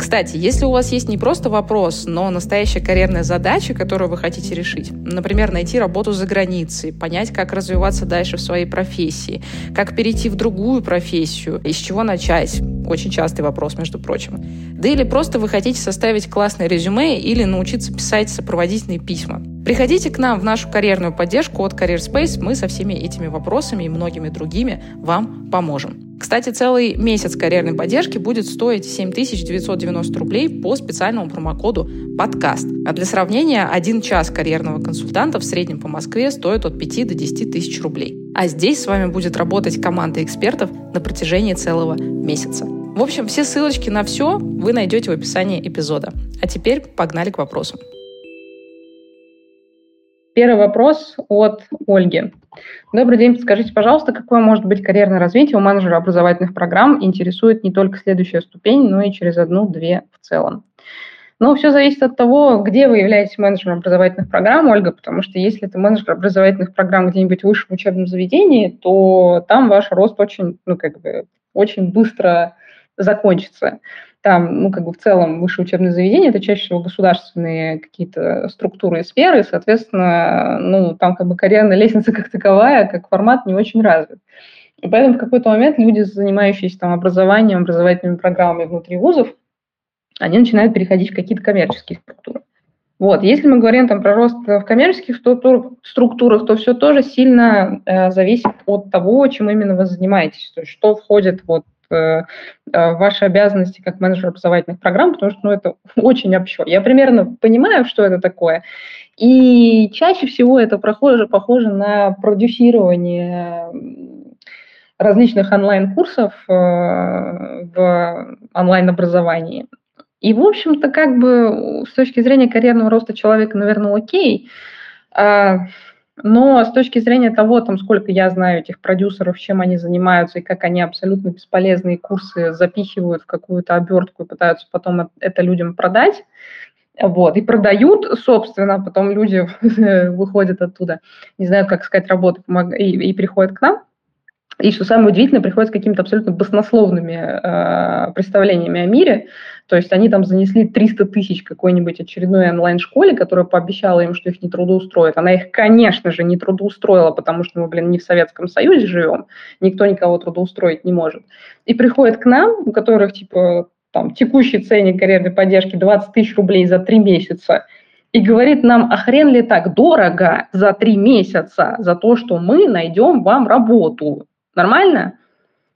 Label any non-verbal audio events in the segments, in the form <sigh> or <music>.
Кстати, если у вас есть не просто вопрос, но настоящая карьерная задача, которую вы хотите решить, например, найти работу за границей, понять, как развиваться дальше в своей профессии, как перейти в другую профессию, из чего начать, очень частый вопрос, между прочим. Да или просто вы хотите составить классное резюме или научиться писать сопроводительные письма. Приходите к нам в нашу карьерную поддержку от Career Space. Мы со всеми этими вопросами и многими другими вам поможем. Кстати, целый месяц карьерной поддержки будет стоить 7990 рублей по специальному промокоду «Подкаст». А для сравнения, один час карьерного консультанта в среднем по Москве стоит от 5 до 10 тысяч рублей. А здесь с вами будет работать команда экспертов на протяжении целого месяца. В общем, все ссылочки на все вы найдете в описании эпизода. А теперь погнали к вопросам. Первый вопрос от Ольги. Добрый день, подскажите, пожалуйста, какое может быть карьерное развитие у менеджера образовательных программ? Интересует не только следующая ступень, но и через одну-две в целом. Но все зависит от того, где вы являетесь менеджером образовательных программ, Ольга, потому что если это менеджер образовательных программ где-нибудь в учебном заведении, то там ваш рост очень, ну, как бы, очень быстро закончится там, ну, как бы в целом высшее учебное заведение, это чаще всего государственные какие-то структуры и сферы, соответственно, ну, там как бы карьерная <laughs> лестница как таковая, как формат не очень развит. И поэтому в какой-то момент люди, занимающиеся там образованием, образовательными программами внутри вузов, они начинают переходить в какие-то коммерческие структуры. Вот. Если мы говорим там, про рост в коммерческих структурах, то все тоже сильно э, зависит от того, чем именно вы занимаетесь, то есть что входит вот Э, э, ваши обязанности как менеджер образовательных программ, потому что ну, это <laughs> очень общо. Я примерно понимаю, что это такое. И чаще всего это похоже, похоже на продюсирование различных онлайн-курсов э, в онлайн-образовании. И, в общем-то, как бы с точки зрения карьерного роста человека, наверное, окей. Но с точки зрения того, там, сколько я знаю этих продюсеров, чем они занимаются и как они абсолютно бесполезные курсы запихивают в какую-то обертку и пытаются потом это людям продать, вот, и продают, собственно, потом люди <laughs> выходят оттуда, не знают, как искать работу, и, и приходят к нам, и что самое удивительное, приходят с какими-то абсолютно баснословными э, представлениями о мире. То есть они там занесли 300 тысяч какой-нибудь очередной онлайн-школе, которая пообещала им, что их не трудоустроит. Она их, конечно же, не трудоустроила, потому что мы, блин, не в Советском Союзе живем, никто никого трудоустроить не может. И приходят к нам, у которых, типа, там, текущий ценник карьерной поддержки 20 тысяч рублей за три месяца, и говорит нам, а хрен ли так дорого за три месяца за то, что мы найдем вам работу? Нормально?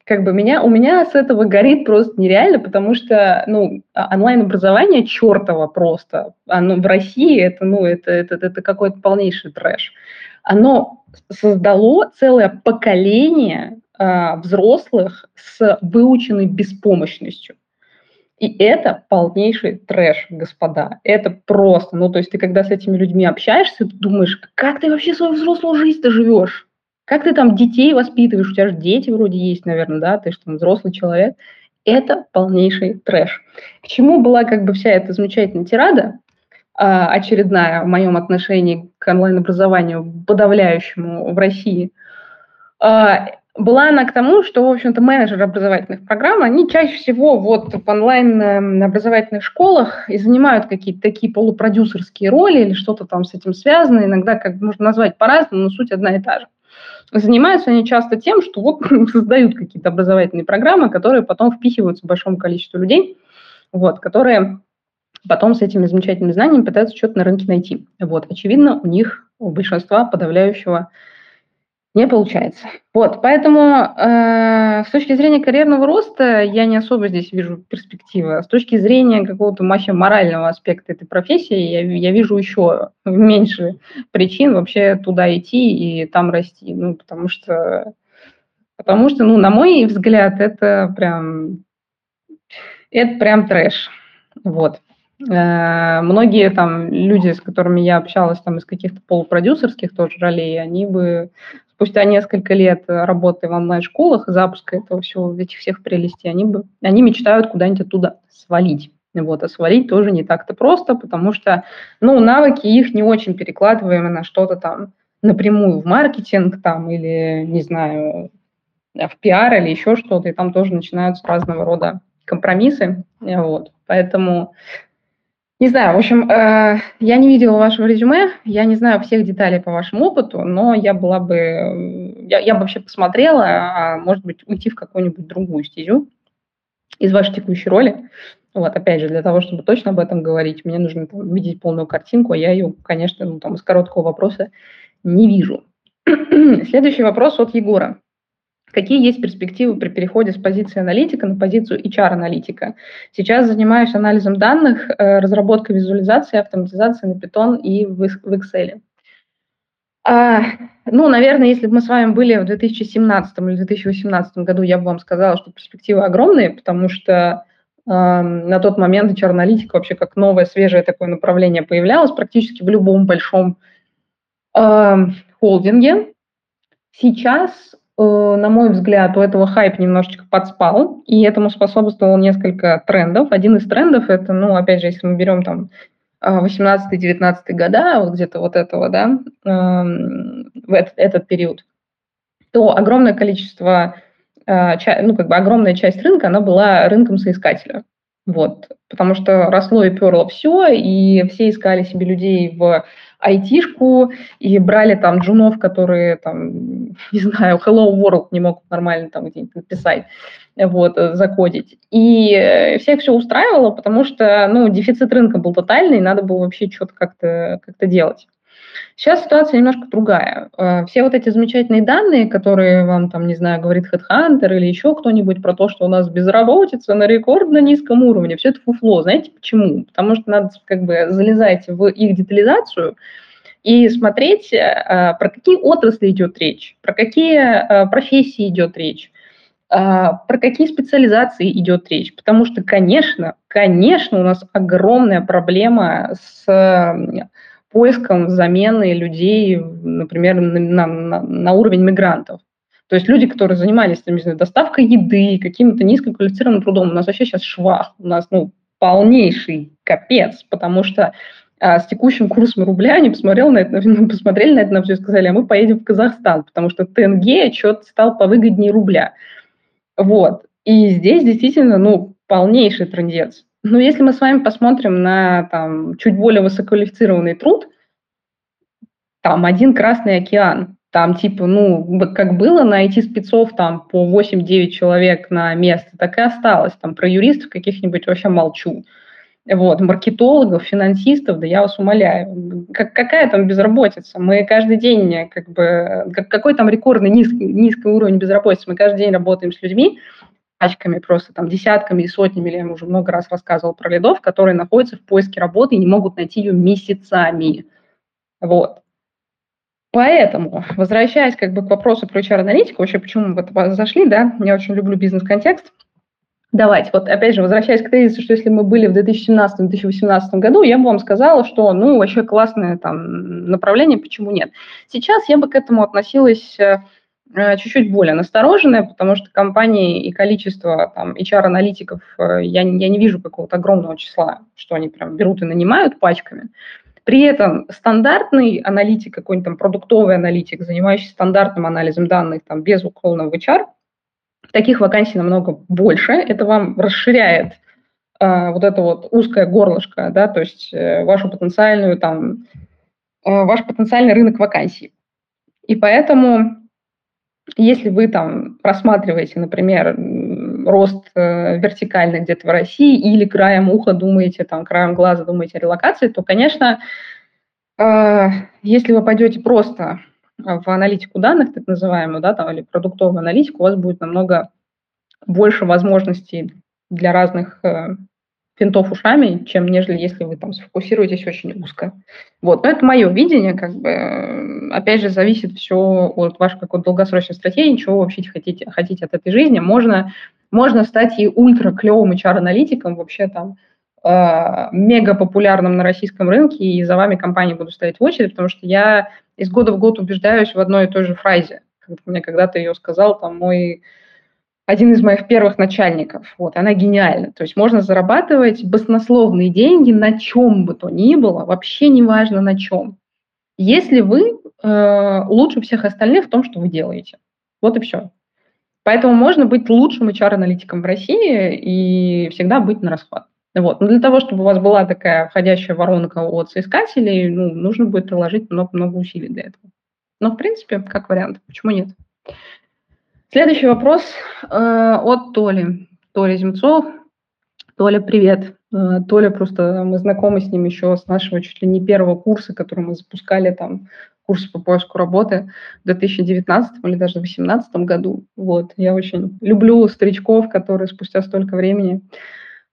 Как бы меня, у меня с этого горит просто нереально, потому что, ну, а, онлайн-образование чертово просто. Оно в России, это, ну, это, это, это какой-то полнейший трэш. Оно создало целое поколение э, взрослых с выученной беспомощностью. И это полнейший трэш, господа. Это просто, ну, то есть ты когда с этими людьми общаешься, ты думаешь, как ты вообще свою взрослую жизнь-то живешь? Как ты там детей воспитываешь? У тебя же дети вроде есть, наверное, да? Ты же там взрослый человек. Это полнейший трэш. К чему была как бы вся эта замечательная тирада, а, очередная в моем отношении к онлайн-образованию, подавляющему в России, а, была она к тому, что, в общем-то, менеджеры образовательных программ, они чаще всего вот в онлайн-образовательных эм, школах и занимают какие-то такие полупродюсерские роли или что-то там с этим связано. Иногда как можно назвать по-разному, но суть одна и та же. Занимаются они часто тем, что вот <laughs> создают какие-то образовательные программы, которые потом впихиваются большому количеству людей, вот, которые потом с этими замечательными знаниями пытаются что-то на рынке найти. Вот, очевидно, у них, у большинства подавляющего Не получается. Вот, поэтому э, с точки зрения карьерного роста я не особо здесь вижу перспективы. С точки зрения какого-то вообще морального аспекта этой профессии я, я вижу еще меньше причин вообще туда идти и там расти. Ну, потому что, потому что, ну, на мой взгляд, это прям, это прям трэш. Вот. Э, многие там люди, с которыми я общалась там из каких-то полупродюсерских тоже ролей, они бы спустя несколько лет работы в онлайн-школах, запуска этого всего, этих всех прелестей, они, бы, они мечтают куда-нибудь оттуда свалить. Вот, а свалить тоже не так-то просто, потому что, ну, навыки их не очень перекладываемы на что-то там напрямую в маркетинг там или, не знаю, в пиар или еще что-то, и там тоже начинаются разного рода компромиссы. Вот. Поэтому не знаю, в общем, э, я не видела вашего резюме, я не знаю всех деталей по вашему опыту, но я была бы, я, я бы вообще посмотрела, а может быть, уйти в какую-нибудь другую стезю из вашей текущей роли. Вот, опять же, для того, чтобы точно об этом говорить, мне нужно там, видеть полную картинку, а я ее, конечно, ну, там, из короткого вопроса не вижу. <clears throat> Следующий вопрос от Егора. Какие есть перспективы при переходе с позиции аналитика на позицию HR-аналитика? Сейчас занимаюсь анализом данных, э, разработкой визуализации, автоматизацией на Python и в Excel. А, ну, наверное, если бы мы с вами были в 2017 или 2018 году, я бы вам сказала, что перспективы огромные, потому что э, на тот момент HR-аналитика вообще как новое, свежее такое направление появлялось практически в любом большом э, холдинге. Сейчас на мой взгляд, у этого хайп немножечко подспал, и этому способствовало несколько трендов. Один из трендов – это, ну, опять же, если мы берем там 18-19 года, вот где-то вот этого, да, эм, в этот, этот период, то огромное количество, э, ну, как бы огромная часть рынка, она была рынком соискателя. Вот, потому что росло и перло все, и все искали себе людей в айтишку и брали там джунов, которые там, <laughs> не знаю, Hello World не могут нормально там где-нибудь написать, вот, закодить. И всех все устраивало, потому что, ну, дефицит рынка был тотальный, и надо было вообще что-то как-то как делать. Сейчас ситуация немножко другая. Э, все вот эти замечательные данные, которые вам, там, не знаю, говорит HeadHunter или еще кто-нибудь про то, что у нас безработица на рекордно низком уровне, все это фуфло. Знаете почему? Потому что надо как бы залезать в их детализацию и смотреть, э, про какие отрасли идет речь, про какие э, профессии идет речь, про какие специализации идет речь. Потому что, конечно, конечно, у нас огромная проблема с поиском замены людей, например, на, на, на уровень мигрантов. То есть люди, которые занимались, там, не знаю, доставкой еды, каким-то низкоквалифицированным трудом, у нас вообще сейчас швах, у нас ну, полнейший капец, потому что а, с текущим курсом рубля они посмотрели на это, ну, посмотрели на это на все и сказали, а мы поедем в Казахстан, потому что тенге что-то стал повыгоднее рубля. Вот. И здесь действительно, ну, полнейший трендец. Но если мы с вами посмотрим на там, чуть более высококвалифицированный труд, там один Красный океан, там типа, ну, как было на IT-спецов там по 8-9 человек на место, так и осталось. Там про юристов каких-нибудь вообще молчу. Вот, маркетологов, финансистов, да я вас умоляю. Как, какая там безработица? Мы каждый день, как бы, как, какой там рекордный низкий, низкий уровень безработицы? Мы каждый день работаем с людьми, пачками, просто там десятками и сотнями, я уже много раз рассказывал про лидов, которые находятся в поиске работы и не могут найти ее месяцами. Вот. Поэтому, возвращаясь как бы к вопросу про HR-аналитику, вообще почему мы в это зашли, да, я очень люблю бизнес-контекст. Давайте, вот опять же, возвращаясь к тезису, что если мы были в 2017-2018 году, я бы вам сказала, что, ну, вообще классное там направление, почему нет. Сейчас я бы к этому относилась э, чуть-чуть более настороженная, потому что компании и количество там, HR-аналитиков, э, я, я не вижу какого-то огромного числа, что они прям берут и нанимают пачками. При этом стандартный аналитик, какой-нибудь там продуктовый аналитик, занимающийся стандартным анализом данных там, без уклона в HR, таких вакансий намного больше. Это вам расширяет э, вот это вот узкое горлышко, да, то есть э, вашу потенциальную там, э, ваш потенциальный рынок вакансий. И поэтому если вы там просматриваете, например, рост э, вертикальный где-то в России или краем уха думаете, там, краем глаза думаете о релокации, то, конечно, э, если вы пойдете просто в аналитику данных, так называемую, да, там, или продуктовую аналитику, у вас будет намного больше возможностей для разных э, финтов ушами, чем нежели если вы там сфокусируетесь очень узко. Вот, но это мое видение, как бы, опять же, зависит все от вашей какой-то долгосрочной стратегии, чего вы вообще хотите, хотите от этой жизни. Можно, можно стать и ультра клевым HR-аналитиком, вообще там, э, мега популярным на российском рынке, и за вами компании буду стоять в очередь, потому что я из года в год убеждаюсь в одной и той же фразе. Мне когда-то ее сказал там мой один из моих первых начальников. Вот, она гениальна. То есть можно зарабатывать баснословные деньги на чем бы то ни было, вообще неважно на чем, если вы э, лучше всех остальных в том, что вы делаете. Вот и все. Поэтому можно быть лучшим HR-аналитиком в России и всегда быть на расхват. Вот. Но для того, чтобы у вас была такая входящая воронка от соискателей, ну, нужно будет приложить много-много усилий для этого. Но, в принципе, как вариант, почему нет? Следующий вопрос э, от Толи. Толя Земцов. Толя, привет. Э, Толя просто, мы знакомы с ним еще с нашего чуть ли не первого курса, который мы запускали там, курс по поиску работы в 2019 или даже 2018 году. Вот, я очень люблю старичков, которые спустя столько времени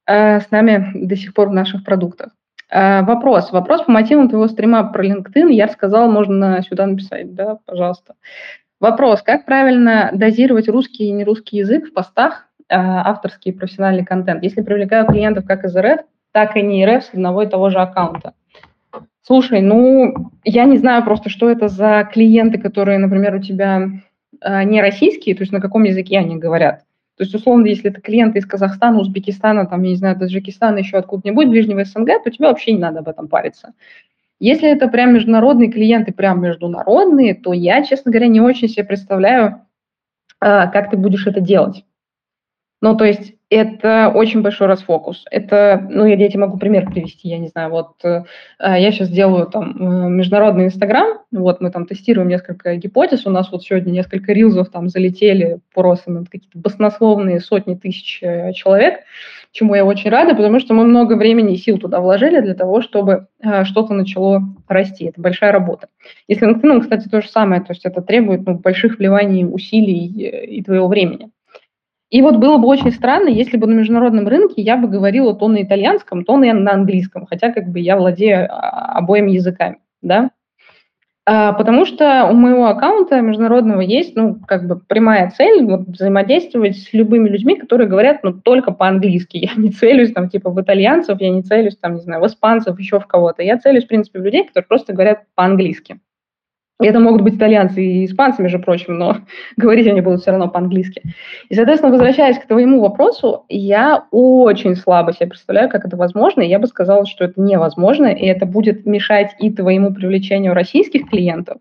э, с нами до сих пор в наших продуктах. Э, вопрос. Вопрос по мотивам твоего стрима про LinkedIn. Я рассказала, можно сюда написать, да, пожалуйста. Вопрос, как правильно дозировать русский и нерусский язык в постах, э, авторский и профессиональный контент, если привлекаю клиентов как из РФ, так и не РФ с одного и того же аккаунта? Слушай, ну, я не знаю просто, что это за клиенты, которые, например, у тебя э, не российские, то есть на каком языке они говорят. То есть, условно, если это клиенты из Казахстана, Узбекистана, там, я не знаю, Таджикистана, еще откуда-нибудь, ближнего СНГ, то тебе вообще не надо об этом париться. Если это прям международные клиенты, прям международные, то я, честно говоря, не очень себе представляю, а, как ты будешь это делать. Ну, то есть это очень большой расфокус. Это, ну, я тебе могу пример привести, я не знаю, вот э, я сейчас делаю там э, международный Инстаграм, вот мы там тестируем несколько гипотез, у нас вот сегодня несколько рилзов там залетели просто на какие-то баснословные сотни тысяч э, человек, чему я очень рада, потому что мы много времени и сил туда вложили для того, чтобы что-то начало расти. Это большая работа. Если LinkedIn, кстати, то же самое, то есть это требует ну, больших вливаний усилий и твоего времени. И вот было бы очень странно, если бы на международном рынке я бы говорила то на итальянском, то на английском, хотя как бы я владею а, обоими языками, да. А, потому что у моего аккаунта международного есть, ну, как бы прямая цель вот, взаимодействовать с любыми людьми, которые говорят, ну, только по-английски. Я не целюсь там, типа, в итальянцев, я не целюсь там, не знаю, в испанцев, еще в кого-то. Я целюсь, в принципе, в людей, которые просто говорят по-английски. Это могут быть итальянцы и испанцы, между прочим, но <laughs> говорить они будут все равно по-английски. И, соответственно, возвращаясь к твоему вопросу, я очень слабо себе представляю, как это возможно, и я бы сказала, что это невозможно, и это будет мешать и твоему привлечению российских клиентов,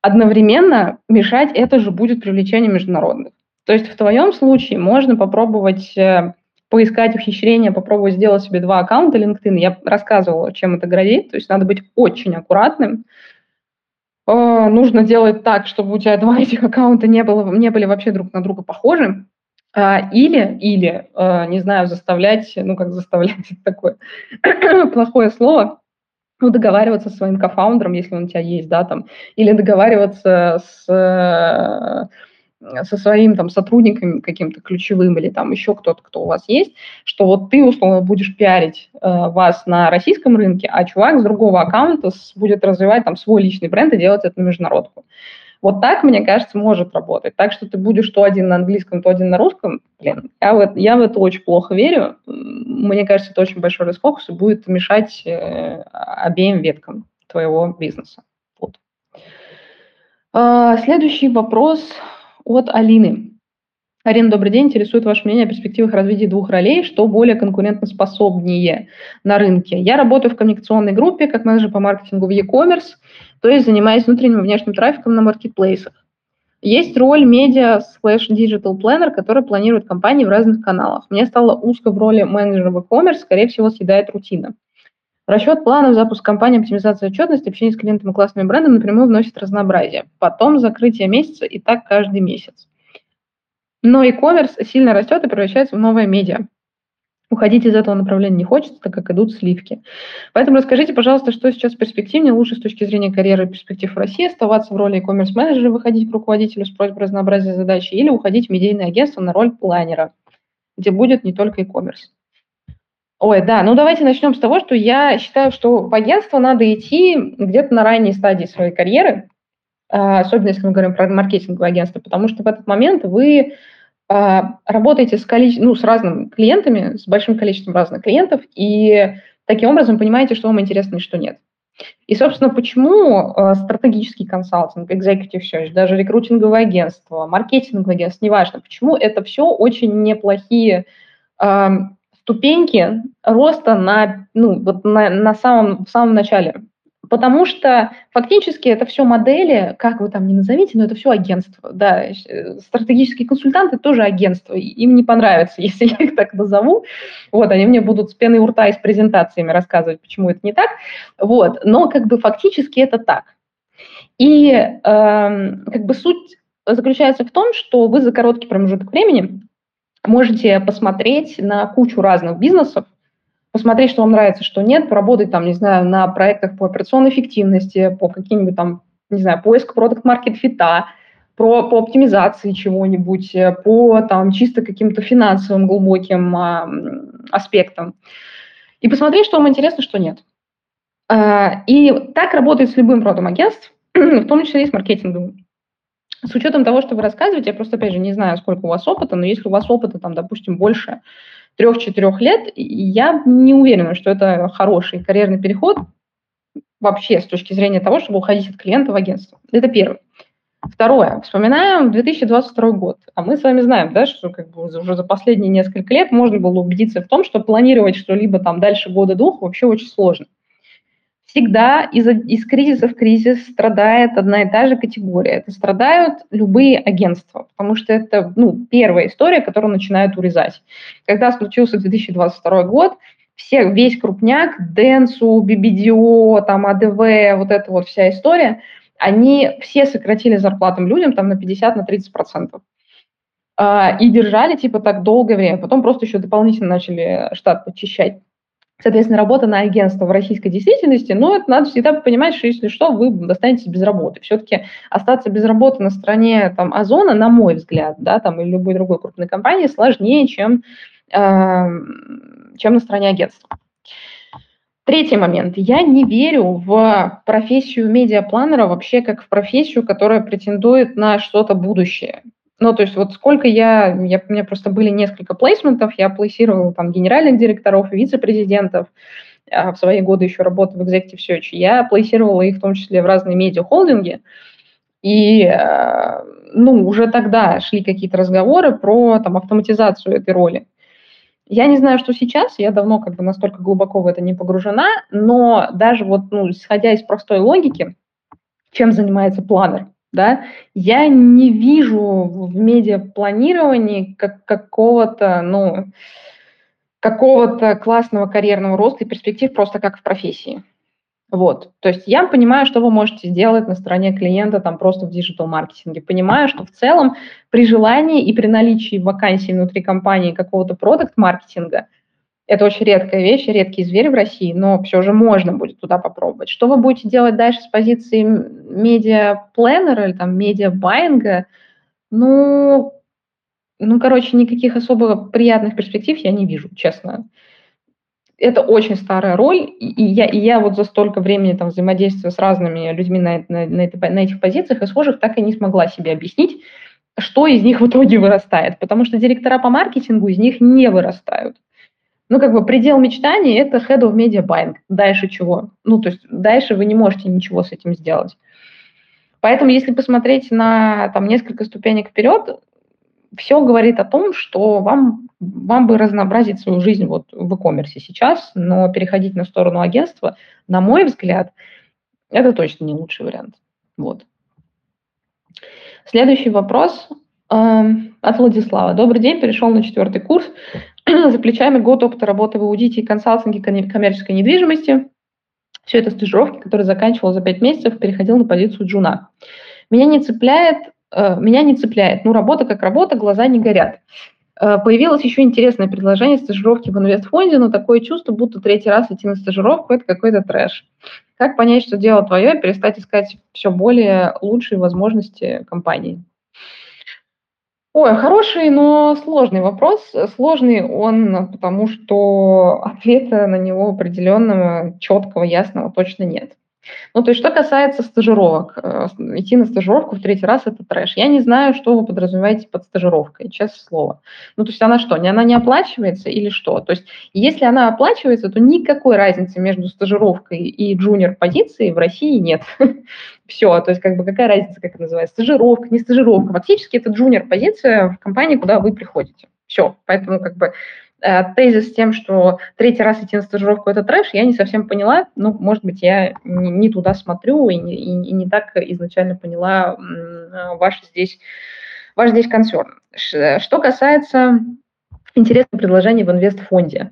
одновременно мешать это же будет привлечению международных. То есть в твоем случае можно попробовать э, поискать ухищрения, попробовать сделать себе два аккаунта LinkedIn. Я рассказывала, чем это грозит. То есть надо быть очень аккуратным, Э, нужно делать так, чтобы у тебя два <laughs> этих аккаунта не, было, не были вообще друг на друга похожи. А, или, или, э, не знаю, заставлять, ну как заставлять, <laughs> это такое <coughs> плохое слово, ну, договариваться с своим кофаундером, если он у тебя есть, да, там, или договариваться с со своим там сотрудником каким-то ключевым или там еще кто-то, кто у вас есть, что вот ты условно будешь пиарить э, вас на российском рынке, а чувак с другого аккаунта будет развивать там свой личный бренд и делать это на международку. Вот так, мне кажется, может работать. Так что ты будешь то один на английском, то один на русском. Блин, я в, это, я в это очень плохо верю. Мне кажется, это очень большой расфокус и будет мешать э, обеим веткам твоего бизнеса. Вот. А, следующий вопрос от Алины. Арина, добрый день. Интересует ваше мнение о перспективах развития двух ролей, что более конкурентоспособнее на рынке. Я работаю в коммуникационной группе как менеджер по маркетингу в e-commerce, то есть занимаюсь внутренним и внешним трафиком на маркетплейсах. Есть роль медиа slash digital planner, который планирует компании в разных каналах. Мне стало узко в роли менеджера в e-commerce, скорее всего, съедает рутина. Расчет планов, запуск кампании, оптимизация отчетности, общение с клиентами и классными брендами напрямую вносит разнообразие. Потом закрытие месяца и так каждый месяц. Но e-commerce сильно растет и превращается в новое медиа. Уходить из этого направления не хочется, так как идут сливки. Поэтому расскажите, пожалуйста, что сейчас перспективнее, лучше с точки зрения карьеры и перспектив в России, оставаться в роли e-commerce менеджера, выходить к руководителю с просьбой разнообразия задач или уходить в медийное агентство на роль планера, где будет не только e-commerce. Ой, да, ну давайте начнем с того, что я считаю, что в агентство надо идти где-то на ранней стадии своей карьеры, а, особенно если мы говорим про маркетинговое агентство, потому что в этот момент вы а, работаете с, количе... ну, с разными клиентами, с большим количеством разных клиентов, и таким образом понимаете, что вам интересно и что нет. И, собственно, почему э, стратегический консалтинг, executive search, даже рекрутинговое агентство, маркетинговое агентство, неважно, почему это все очень неплохие ступеньки роста на, ну, вот на, на самом, в самом начале Потому что фактически это все модели, как вы там не назовите, но это все агентство. Да, э, стратегические консультанты тоже агентство. Им не понравится, <laughs> если я их так назову. Вот, они мне будут с пеной у рта и с презентациями рассказывать, почему это не так. Вот, но как бы фактически это так. И э, как бы суть заключается в том, что вы за короткий промежуток времени можете посмотреть на кучу разных бизнесов, посмотреть, что вам нравится, что нет, поработать там, не знаю, на проектах по операционной эффективности, по каким-нибудь там, не знаю, поиск продукт-маркет фита, про, по оптимизации чего-нибудь, э, по там чисто каким-то финансовым глубоким а, аспектам. И посмотреть, что вам интересно, что нет. А, и так работает с любым родом агентств, <clears throat> в том числе и с маркетинговым. С учетом того, что вы рассказываете, я просто, опять же, не знаю, сколько у вас опыта, но если у вас опыта, там, допустим, больше трех-четырех лет, я не уверена, что это хороший карьерный переход вообще с точки зрения того, чтобы уходить от клиента в агентство. Это первое. Второе. Вспоминаем 2022 год. А мы с вами знаем, да, что как бы уже за последние несколько лет можно было убедиться в том, что планировать что-либо там дальше года-двух вообще очень сложно всегда из, из кризиса в кризис страдает одна и та же категория. Это страдают любые агентства, потому что это ну, первая история, которую начинают урезать. Когда случился 2022 год, все, весь крупняк, Денсу, BBDO, там, АДВ, вот эта вот вся история, они все сократили зарплатам людям там на 50-30%. На 30%. А, и держали типа так долгое время. Потом просто еще дополнительно начали штат подчищать соответственно, работа на агентство в российской действительности, но это надо всегда понимать, что если что, вы достанетесь без работы. Все-таки остаться без работы на стороне там, Озона, на мой взгляд, да, там, или любой другой крупной компании, сложнее, чем, э, чем на стороне агентства. Третий момент. Я не верю в профессию медиапланера вообще как в профессию, которая претендует на что-то будущее. Ну, то есть вот сколько я, я, у меня просто были несколько плейсментов, я плейсировала там генеральных директоров, вице-президентов, а в свои годы еще работы в Executive Search, я плейсировала их в том числе в разные медиа-холдинги, и, э, ну, уже тогда шли какие-то разговоры про там автоматизацию этой роли. Я не знаю, что сейчас, я давно как бы настолько глубоко в это не погружена, но даже вот, ну, исходя из простой логики, чем занимается планер, да, я не вижу в медиапланировании как какого-то, ну, какого-то классного карьерного роста и перспектив просто как в профессии. Вот. То есть я понимаю, что вы можете сделать на стороне клиента там просто в диджитал-маркетинге. Понимаю, что в целом при желании и при наличии вакансий внутри компании какого-то продукт-маркетинга – это очень редкая вещь, редкий зверь в России, но все же можно будет туда попробовать. Что вы будете делать дальше с позиции медиа-пленера или там медиа-байинга? Ну, ну, короче, никаких особо приятных перспектив я не вижу, честно. Это очень старая роль, и я, и я вот за столько времени там взаимодействия с разными людьми на, на, на, на этих позициях и схожих так и не смогла себе объяснить, что из них в итоге вырастает, потому что директора по маркетингу из них не вырастают. Ну, как бы предел мечтаний – это head of media buying. Дальше чего? Ну, то есть дальше вы не можете ничего с этим сделать. Поэтому, если посмотреть на там, несколько ступенек вперед, все говорит о том, что вам, вам бы разнообразить свою жизнь вот в e-commerce сейчас, но переходить на сторону агентства, на мой взгляд, это точно не лучший вариант. Вот. Следующий вопрос э, от Владислава. Добрый день, перешел на четвертый курс. <clears throat> за плечами год опыта работы в аудите и консалтинге коммерческой недвижимости. Все это стажировки, которые заканчивал за 5 месяцев, переходил на позицию джуна. Меня не цепляет, э, меня не цепляет, ну, работа как работа, глаза не горят. Э, появилось еще интересное предложение стажировки в инвестфонде, но такое чувство, будто третий раз идти на стажировку – это какой-то трэш. Как понять, что дело твое, и перестать искать все более лучшие возможности компании? Ой, хороший, но сложный вопрос. Сложный он, потому что ответа на него определенного, четкого, ясного точно нет. Ну, то есть, что касается стажировок, э, идти на стажировку в третий раз – это трэш. Я не знаю, что вы подразумеваете под стажировкой, честное слово. Ну, то есть, она что, она не оплачивается или что? То есть, если она оплачивается, то никакой разницы между стажировкой и джуниор-позицией в России нет. <laughs> Все, то есть, как бы, какая разница, как это называется, стажировка, не стажировка. Фактически, это джуниор-позиция в компании, куда вы приходите. Все, поэтому, как бы, тезис с тем, что третий раз идти на стажировку – это трэш, я не совсем поняла. Ну, может быть, я не, туда смотрю и не, и, не так изначально поняла э, ваш здесь, ваш здесь концерн. Что касается интересное предложение в инвестфонде.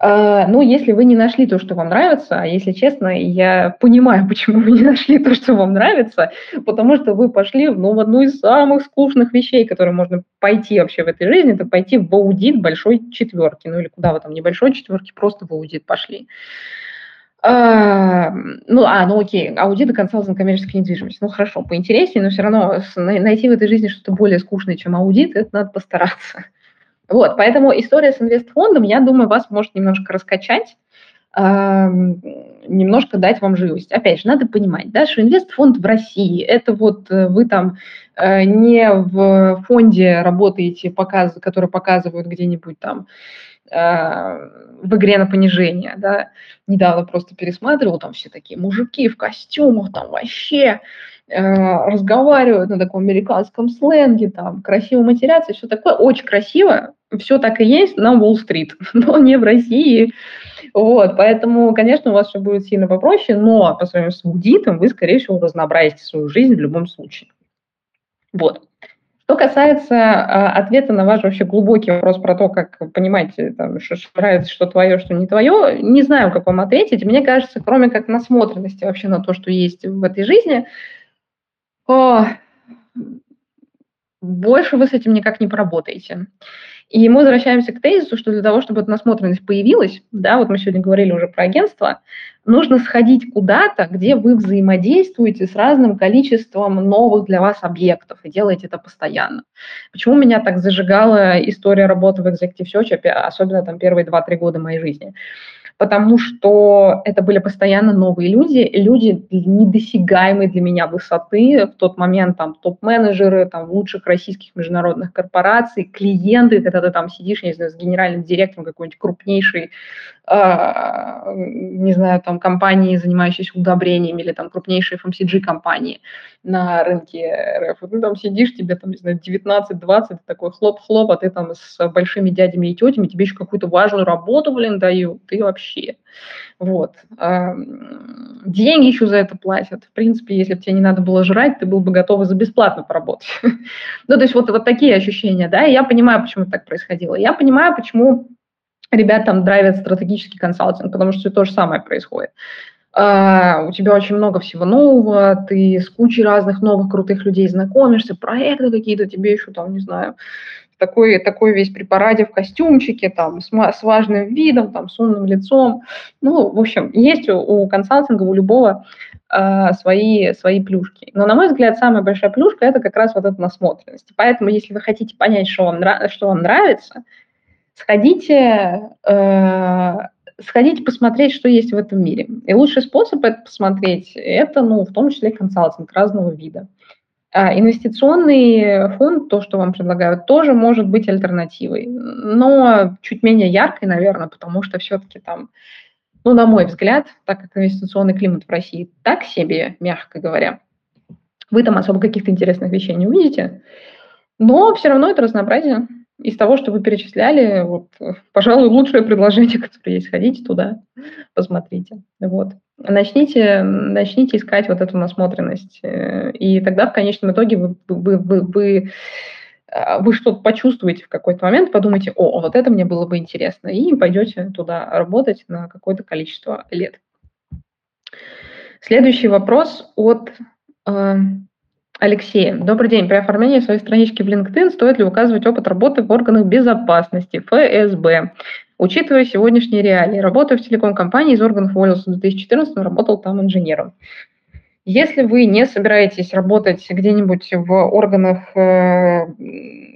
А, ну, если вы не нашли то, что вам нравится, а если честно, я понимаю, <laughs> почему вы не нашли то, что вам нравится, потому что вы пошли ну, в одну из самых скучных вещей, которые можно пойти вообще в этой жизни, это пойти в аудит большой четверки, ну или куда вы там, небольшой четверки, просто в аудит пошли. А, ну, а, ну окей, аудит и консалтинг коммерческой недвижимости. Ну хорошо, поинтереснее, но все равно найти в этой жизни что-то более скучное, чем аудит, это надо постараться. Вот, поэтому история с инвестфондом, я думаю, вас может немножко раскачать, немножко дать вам живость. Опять же, надо понимать, да, что инвестфонд в России, это вот э, вы там э, не в фонде работаете, показ, который показывают где-нибудь там в игре на понижение, да, недавно просто пересматривал, там все такие мужики в костюмах, там вообще Э, разговаривают на таком американском сленге, там, красиво матерятся, все такое, очень красиво, все так и есть на Уолл-стрит, <laughs> но не в России. Вот, поэтому, конечно, у вас все будет сильно попроще, но по сравнению с аудитом вы, скорее всего, разнообразите свою жизнь в любом случае. Вот. Что касается э, ответа на ваш вообще глубокий вопрос про то, как понимать, там, что, что нравится, что твое, что не твое, не знаю, как вам ответить. Мне кажется, кроме как насмотренности вообще на то, что есть в этой жизни, о, больше вы с этим никак не поработаете. И мы возвращаемся к тезису, что для того, чтобы эта насмотренность появилась, да, вот мы сегодня говорили уже про агентство, нужно сходить куда-то, где вы взаимодействуете с разным количеством новых для вас объектов и делаете это постоянно. Почему меня так зажигала история работы в Executive Search, особенно там первые 2-3 года моей жизни? потому что это были постоянно новые люди, люди недосягаемой для меня высоты, в тот момент там топ-менеджеры там, лучших российских международных корпораций, клиенты, когда ты там сидишь, не знаю, с генеральным директором какой-нибудь крупнейшей не знаю, там компании, занимающиеся удобрениями, или там крупнейшие FMCG-компании на рынке РФ. И ты там сидишь, тебе там, не знаю, 19-20, такой хлоп-хлоп, а ты там с большими дядями и тетями, тебе еще какую-то важную работу, блин, дают, ты вообще. Вот. А, деньги еще за это платят. В принципе, если бы тебе не надо было жрать, ты был бы готов за бесплатно поработать. <laughs> ну, то есть вот, вот такие ощущения, да, и я понимаю, почему так происходило. Я понимаю, почему ребят там драйвят стратегический консалтинг, потому что то же самое происходит. Uh, у тебя очень много всего нового, ты с кучей разных новых крутых людей знакомишься, проекты какие-то тебе еще там, не знаю, такой, такой весь при параде в костюмчике, там, с, с важным видом, там, с умным лицом. Ну, в общем, есть у, у консалтинга, у любого э, свои, свои плюшки. Но, на мой взгляд, самая большая плюшка – это как раз вот эта насмотренность. Поэтому, если вы хотите понять, что вам, что вам нравится, сходите, э, сходите посмотреть, что есть в этом мире. И лучший способ это посмотреть, это, ну, в том числе консалтинг разного вида. А инвестиционный фонд, то, что вам предлагают, тоже может быть альтернативой, но чуть менее яркой, наверное, потому что все-таки там, ну, на мой взгляд, так как инвестиционный климат в России так себе, мягко говоря, вы там особо каких-то интересных вещей не увидите, но все равно это разнообразие из того, что вы перечисляли, вот, пожалуй, лучшее предложение, <laughs> которое есть, ходите туда, посмотрите. Вот. Начните, начните искать вот эту насмотренность, э, и тогда в конечном итоге вы, вы, вы, вы, а, вы что-то почувствуете в какой-то момент, подумайте, о, вот это мне было бы интересно, и пойдете туда работать на какое-то количество лет. Следующий вопрос от Алексей, добрый день. При оформлении своей странички в LinkedIn стоит ли указывать опыт работы в органах безопасности, ФСБ? Учитывая сегодняшние реалии, работаю в телеком-компании, из органов уволился в 2014 работал там инженером. Если вы не собираетесь работать где-нибудь в органах э,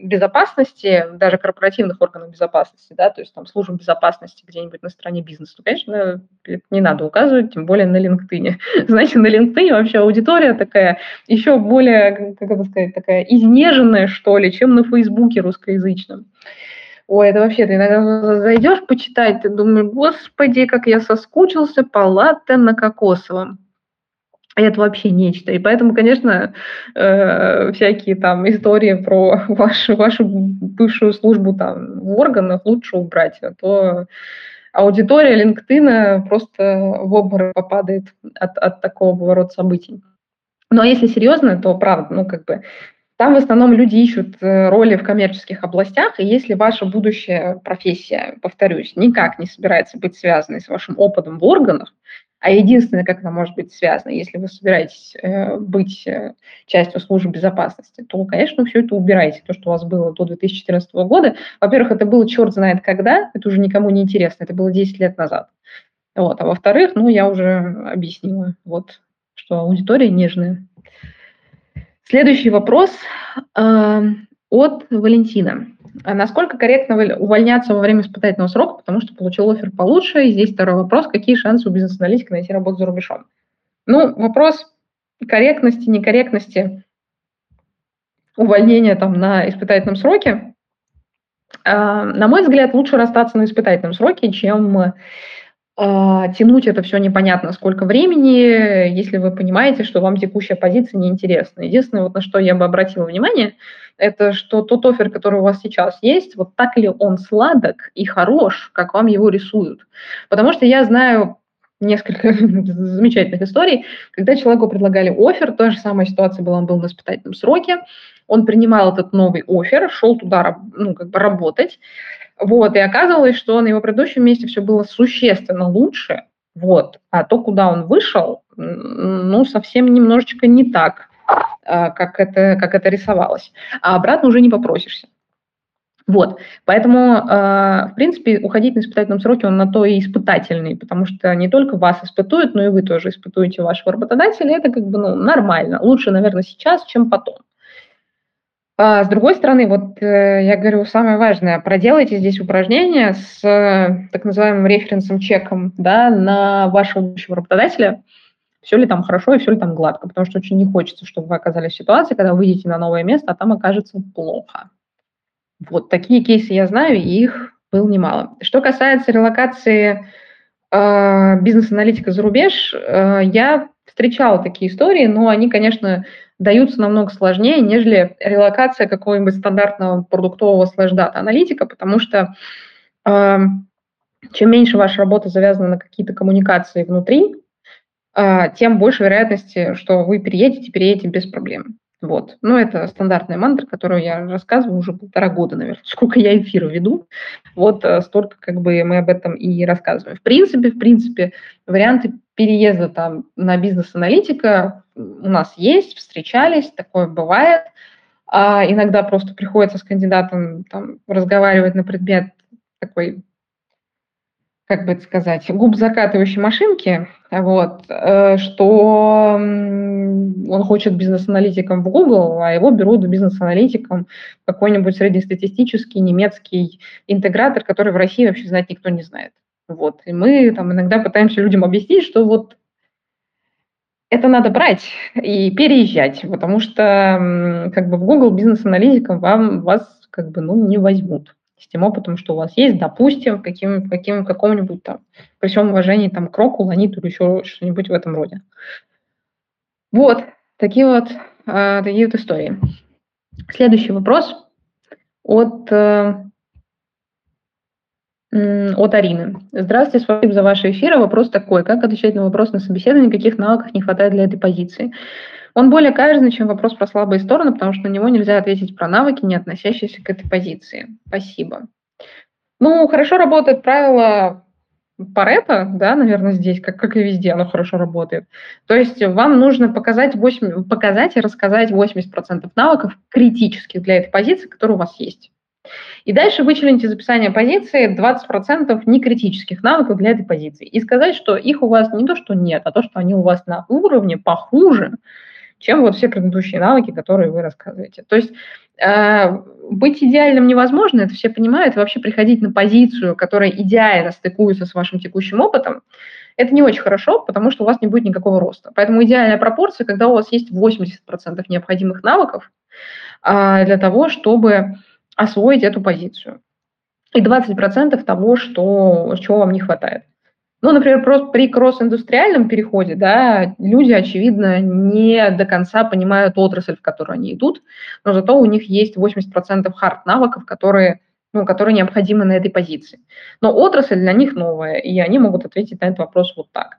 безопасности, даже корпоративных органах безопасности, да, то есть там служб безопасности где-нибудь на стороне бизнеса, то, конечно, не надо указывать, тем более на LinkedIn. <laughs> Знаете, на LinkedIn вообще аудитория такая еще более, как это сказать, такая изнеженная, что ли, чем на Фейсбуке русскоязычном. Ой, это вообще, ты иногда зайдешь почитать, ты думаешь, господи, как я соскучился по на кокосовом это вообще нечто. И поэтому, конечно, э, всякие там истории про <laughs> вашу, вашу бывшую службу там в органах лучше убрать, а то аудитория LinkedIn просто в обморок попадает от, от такого поворота событий. Но если серьезно, то правда, ну как бы там в основном люди ищут э, роли в коммерческих областях, и если ваша будущая профессия, повторюсь, никак не собирается быть связанной с вашим опытом в органах, а единственное, как она может быть связана, если вы собираетесь э, быть э, частью службы безопасности, то, конечно, все это убирайте, то, что у вас было до 2014 года. Во-первых, это было черт знает когда, это уже никому не интересно, это было 10 лет назад. Вот. А во-вторых, ну, я уже объяснила, вот, что аудитория нежная. Следующий вопрос э, от Валентина. А насколько корректно увольняться во время испытательного срока, потому что получил офер получше? И здесь второй вопрос. Какие шансы у бизнес-аналитика найти работу за рубежом? Ну, вопрос корректности, некорректности увольнения там на испытательном сроке. А, на мой взгляд, лучше расстаться на испытательном сроке, чем тянуть это все непонятно сколько времени, если вы понимаете, что вам текущая позиция неинтересна. Единственное, вот на что я бы обратила внимание, это что тот офер, который у вас сейчас есть, вот так ли он сладок и хорош, как вам его рисуют. Потому что я знаю несколько <laughs> замечательных историй, когда человеку предлагали офер, та же самая ситуация была, он был на испытательном сроке, он принимал этот новый офер, шел туда ну, как бы работать, вот, и оказывалось, что на его предыдущем месте все было существенно лучше, вот, а то, куда он вышел, ну, совсем немножечко не так, а, как это, как это рисовалось. А обратно уже не попросишься. Вот, поэтому, э, в принципе, уходить на испытательном сроке, он на то и испытательный, потому что не только вас испытуют, но и вы тоже испытуете вашего работодателя, это как бы ну, нормально. Лучше, наверное, сейчас, чем потом. А с другой стороны, вот э, я говорю самое важное, проделайте здесь упражнение с э, так называемым референсом чеком да, на вашего будущего работодателя, все ли там хорошо и все ли там гладко, потому что очень не хочется, чтобы вы оказались в ситуации, когда выйдете на новое место, а там окажется плохо. Вот такие кейсы я знаю, и их было немало. Что касается релокации э, бизнес-аналитика за рубеж, э, я встречала такие истории, но они, конечно, даются намного сложнее, нежели релокация какого-нибудь стандартного продуктового слэш дата-аналитика, потому что э, чем меньше ваша работа завязана на какие-то коммуникации внутри, э, тем больше вероятности, что вы переедете, переедете без проблем. Вот. Ну, это стандартная мантра, которую я рассказываю уже полтора года, наверное, <laughs> сколько я эфиры веду. Вот э, столько как бы мы об этом и рассказываем. В принципе, в принципе, варианты переезда там на бизнес-аналитика у нас есть, встречались, такое бывает. А иногда просто приходится с кандидатом там, разговаривать на предмет такой, как бы это сказать, губ закатывающей машинки, вот, э, что он хочет бизнес-аналитиком в Google, а его берут бизнес-аналитиком какой-нибудь среднестатистический немецкий интегратор, который в России вообще знать никто не знает. Вот. И мы там иногда пытаемся людям объяснить, что вот это надо брать и переезжать, потому что как бы в Google бизнес-аналитиком вам, вас как бы ну, не возьмут с тем опытом, что у вас есть, допустим, каким, каким, каком-нибудь там, при всем уважении, там, кроку, ланиту или еще что-нибудь в этом роде. Вот, такие вот, э, такие вот истории. Следующий вопрос от э, от Арины. Здравствуйте, спасибо за ваши эфиры. Вопрос такой. Как отвечать на вопрос на собеседовании, каких навыков не хватает для этой позиции? Он более каверзный, чем вопрос про слабые стороны, потому что на него нельзя ответить про навыки, не относящиеся к этой позиции. Спасибо. Ну, хорошо работает правило Парето, да, наверное, здесь, как, как и везде, оно хорошо работает. То есть вам нужно показать, 8, показать и рассказать 80% навыков критических для этой позиции, которые у вас есть. И дальше вычленить из описания позиции 20% некритических навыков для этой позиции. И сказать, что их у вас не то, что нет, а то, что они у вас на уровне похуже, чем вот все предыдущие навыки, которые вы рассказываете. То есть э, быть идеальным невозможно, это все понимают. Вообще приходить на позицию, которая идеально стыкуется с вашим текущим опытом, это не очень хорошо, потому что у вас не будет никакого роста. Поэтому идеальная пропорция, когда у вас есть 80% необходимых навыков э, для того, чтобы освоить эту позицию. И 20% того, что, чего вам не хватает. Ну, например, просто при кросс-индустриальном переходе, да, люди, очевидно, не до конца понимают отрасль, в которую они идут, но зато у них есть 80% хард-навыков, которые, ну, которые необходимы на этой позиции. Но отрасль для них новая, и они могут ответить на этот вопрос вот так.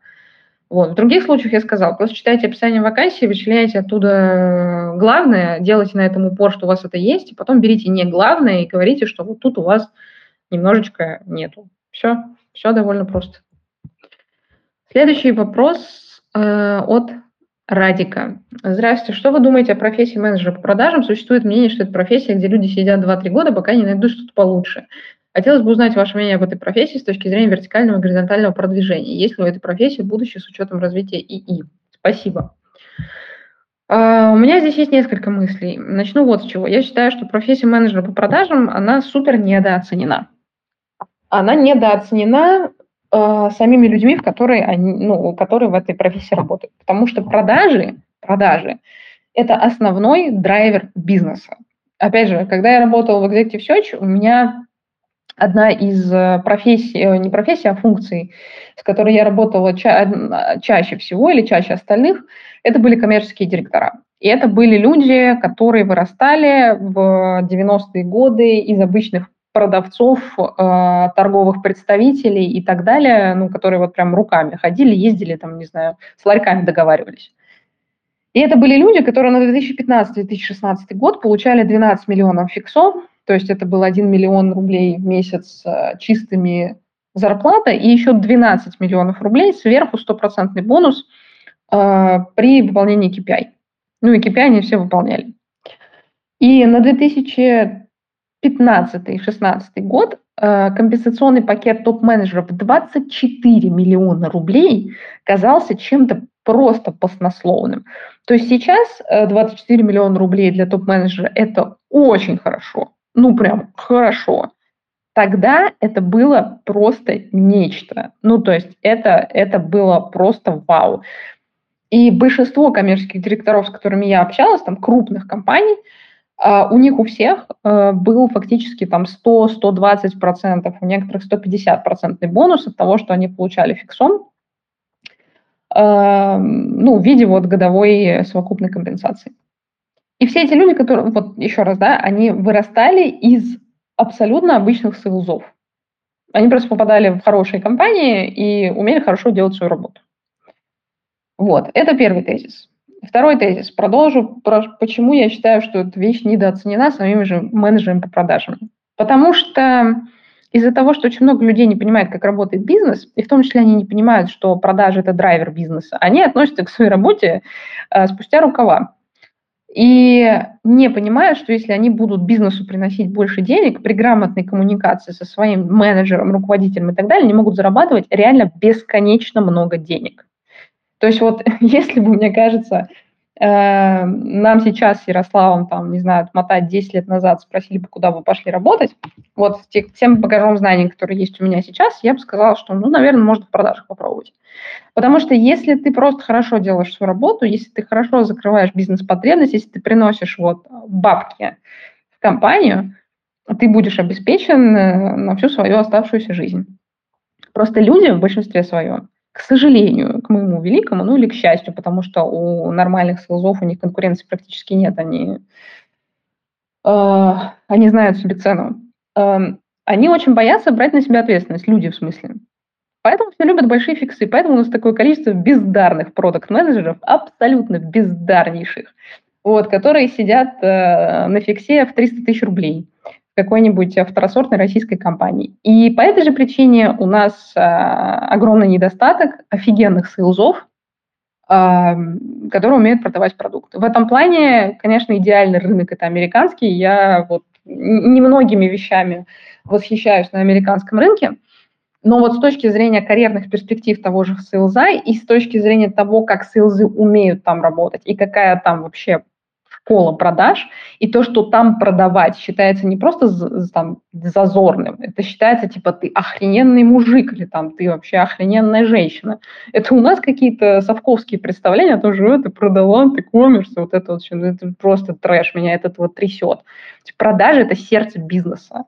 Вот. В других случаях я сказала, просто читайте описание вакансии, вычленяйте оттуда главное, делайте на этом упор, что у вас это есть, и потом берите не главное и говорите, что вот тут у вас немножечко нету. Все, все довольно просто. Следующий вопрос э, от Радика. Здравствуйте, что вы думаете о профессии менеджера по продажам? Существует мнение, что это профессия, где люди сидят 2-3 года, пока не найдут что-то получше. Хотелось бы узнать ваше мнение об этой профессии с точки зрения вертикального и горизонтального продвижения. Есть ли у этой профессии будущее с учетом развития ИИ? Спасибо. Uh, у меня здесь есть несколько мыслей. Начну вот с чего. Я считаю, что профессия менеджера по продажам, она супер недооценена. Она недооценена uh, самими людьми, в которые, они, ну, которые в этой профессии работают. Потому что продажи, продажи – это основной драйвер бизнеса. Опять же, когда я работала в Executive Search, у меня одна из э, профессий, э, не профессий, а функций, с которой я работала ча- чаще всего или чаще остальных, это были коммерческие директора. И это были люди, которые вырастали в 90-е годы из обычных продавцов, э, торговых представителей и так далее, ну, которые вот прям руками ходили, ездили там, не знаю, с ларьками договаривались. И это были люди, которые на 2015-2016 год получали 12 миллионов фиксов, то есть это был 1 миллион рублей в месяц э, чистыми зарплата и еще 12 миллионов рублей сверху стопроцентный бонус э, при выполнении KPI. Ну и KPI они все выполняли. И на 2015-2016 год э, компенсационный пакет топ-менеджеров 24 миллиона рублей казался чем-то просто баснословным. То есть сейчас 24 э, миллиона рублей для топ-менеджера – это очень хорошо ну прям хорошо, тогда это было просто нечто. Ну, то есть это, это было просто вау. И большинство коммерческих директоров, с которыми я общалась, там крупных компаний, у них у всех uh, был фактически там 100-120 процентов, у некоторых 150 процентный бонус от того, что они получали фиксом, uh, ну, в виде вот годовой совокупной компенсации. И все эти люди, которые, вот еще раз, да, они вырастали из абсолютно обычных сейлзов. Они просто попадали в хорошие компании и умели хорошо делать свою работу. Вот, это первый тезис. Второй тезис. Продолжу, почему я считаю, что эта вещь недооценена самими же менеджерами по продажам. Потому что из-за того, что очень много людей не понимает, как работает бизнес, и в том числе они не понимают, что продажи – это драйвер бизнеса, они относятся к своей работе э, спустя рукава. И не понимают, что если они будут бизнесу приносить больше денег при грамотной коммуникации со своим менеджером, руководителем и так далее, они могут зарабатывать реально бесконечно много денег. То есть вот <laughs> если бы, мне кажется, Э, нам сейчас с Ярославом, там, не знаю, отмотать 10 лет назад, спросили бы, куда вы пошли работать, вот с тем багажом знаний, которые есть у меня сейчас, я бы сказала, что, ну, наверное, можно в продажах попробовать. Потому что если ты просто хорошо делаешь свою работу, если ты хорошо закрываешь бизнес-потребность, если ты приносишь вот бабки в компанию, ты будешь обеспечен э, на всю свою оставшуюся жизнь. Просто люди в большинстве своем к сожалению, к моему великому, ну или к счастью, потому что у нормальных селзов у них конкуренции практически нет, они, э, они знают себе цену. Э, они очень боятся брать на себя ответственность, люди в смысле. Поэтому все любят большие фиксы, поэтому у нас такое количество бездарных продукт-менеджеров, абсолютно бездарнейших, вот, которые сидят э, на фиксе в 300 тысяч рублей какой-нибудь второсортной российской компании. И по этой же причине у нас э, огромный недостаток офигенных сейлзов, э, которые умеют продавать продукты. В этом плане, конечно, идеальный рынок это американский. Я вот немногими вещами восхищаюсь на американском рынке. Но вот с точки зрения карьерных перспектив того же сейлза и с точки зрения того, как сейлзы умеют там работать и какая там вообще школа продаж, и то, что там продавать, считается не просто там, зазорным, это считается типа ты охрененный мужик или там ты вообще охрененная женщина. Это у нас какие-то совковские представления, тоже это продавал, ты коммерс, вот это вот все, ну, это просто трэш, меня это вот трясет. Продажи – это сердце бизнеса.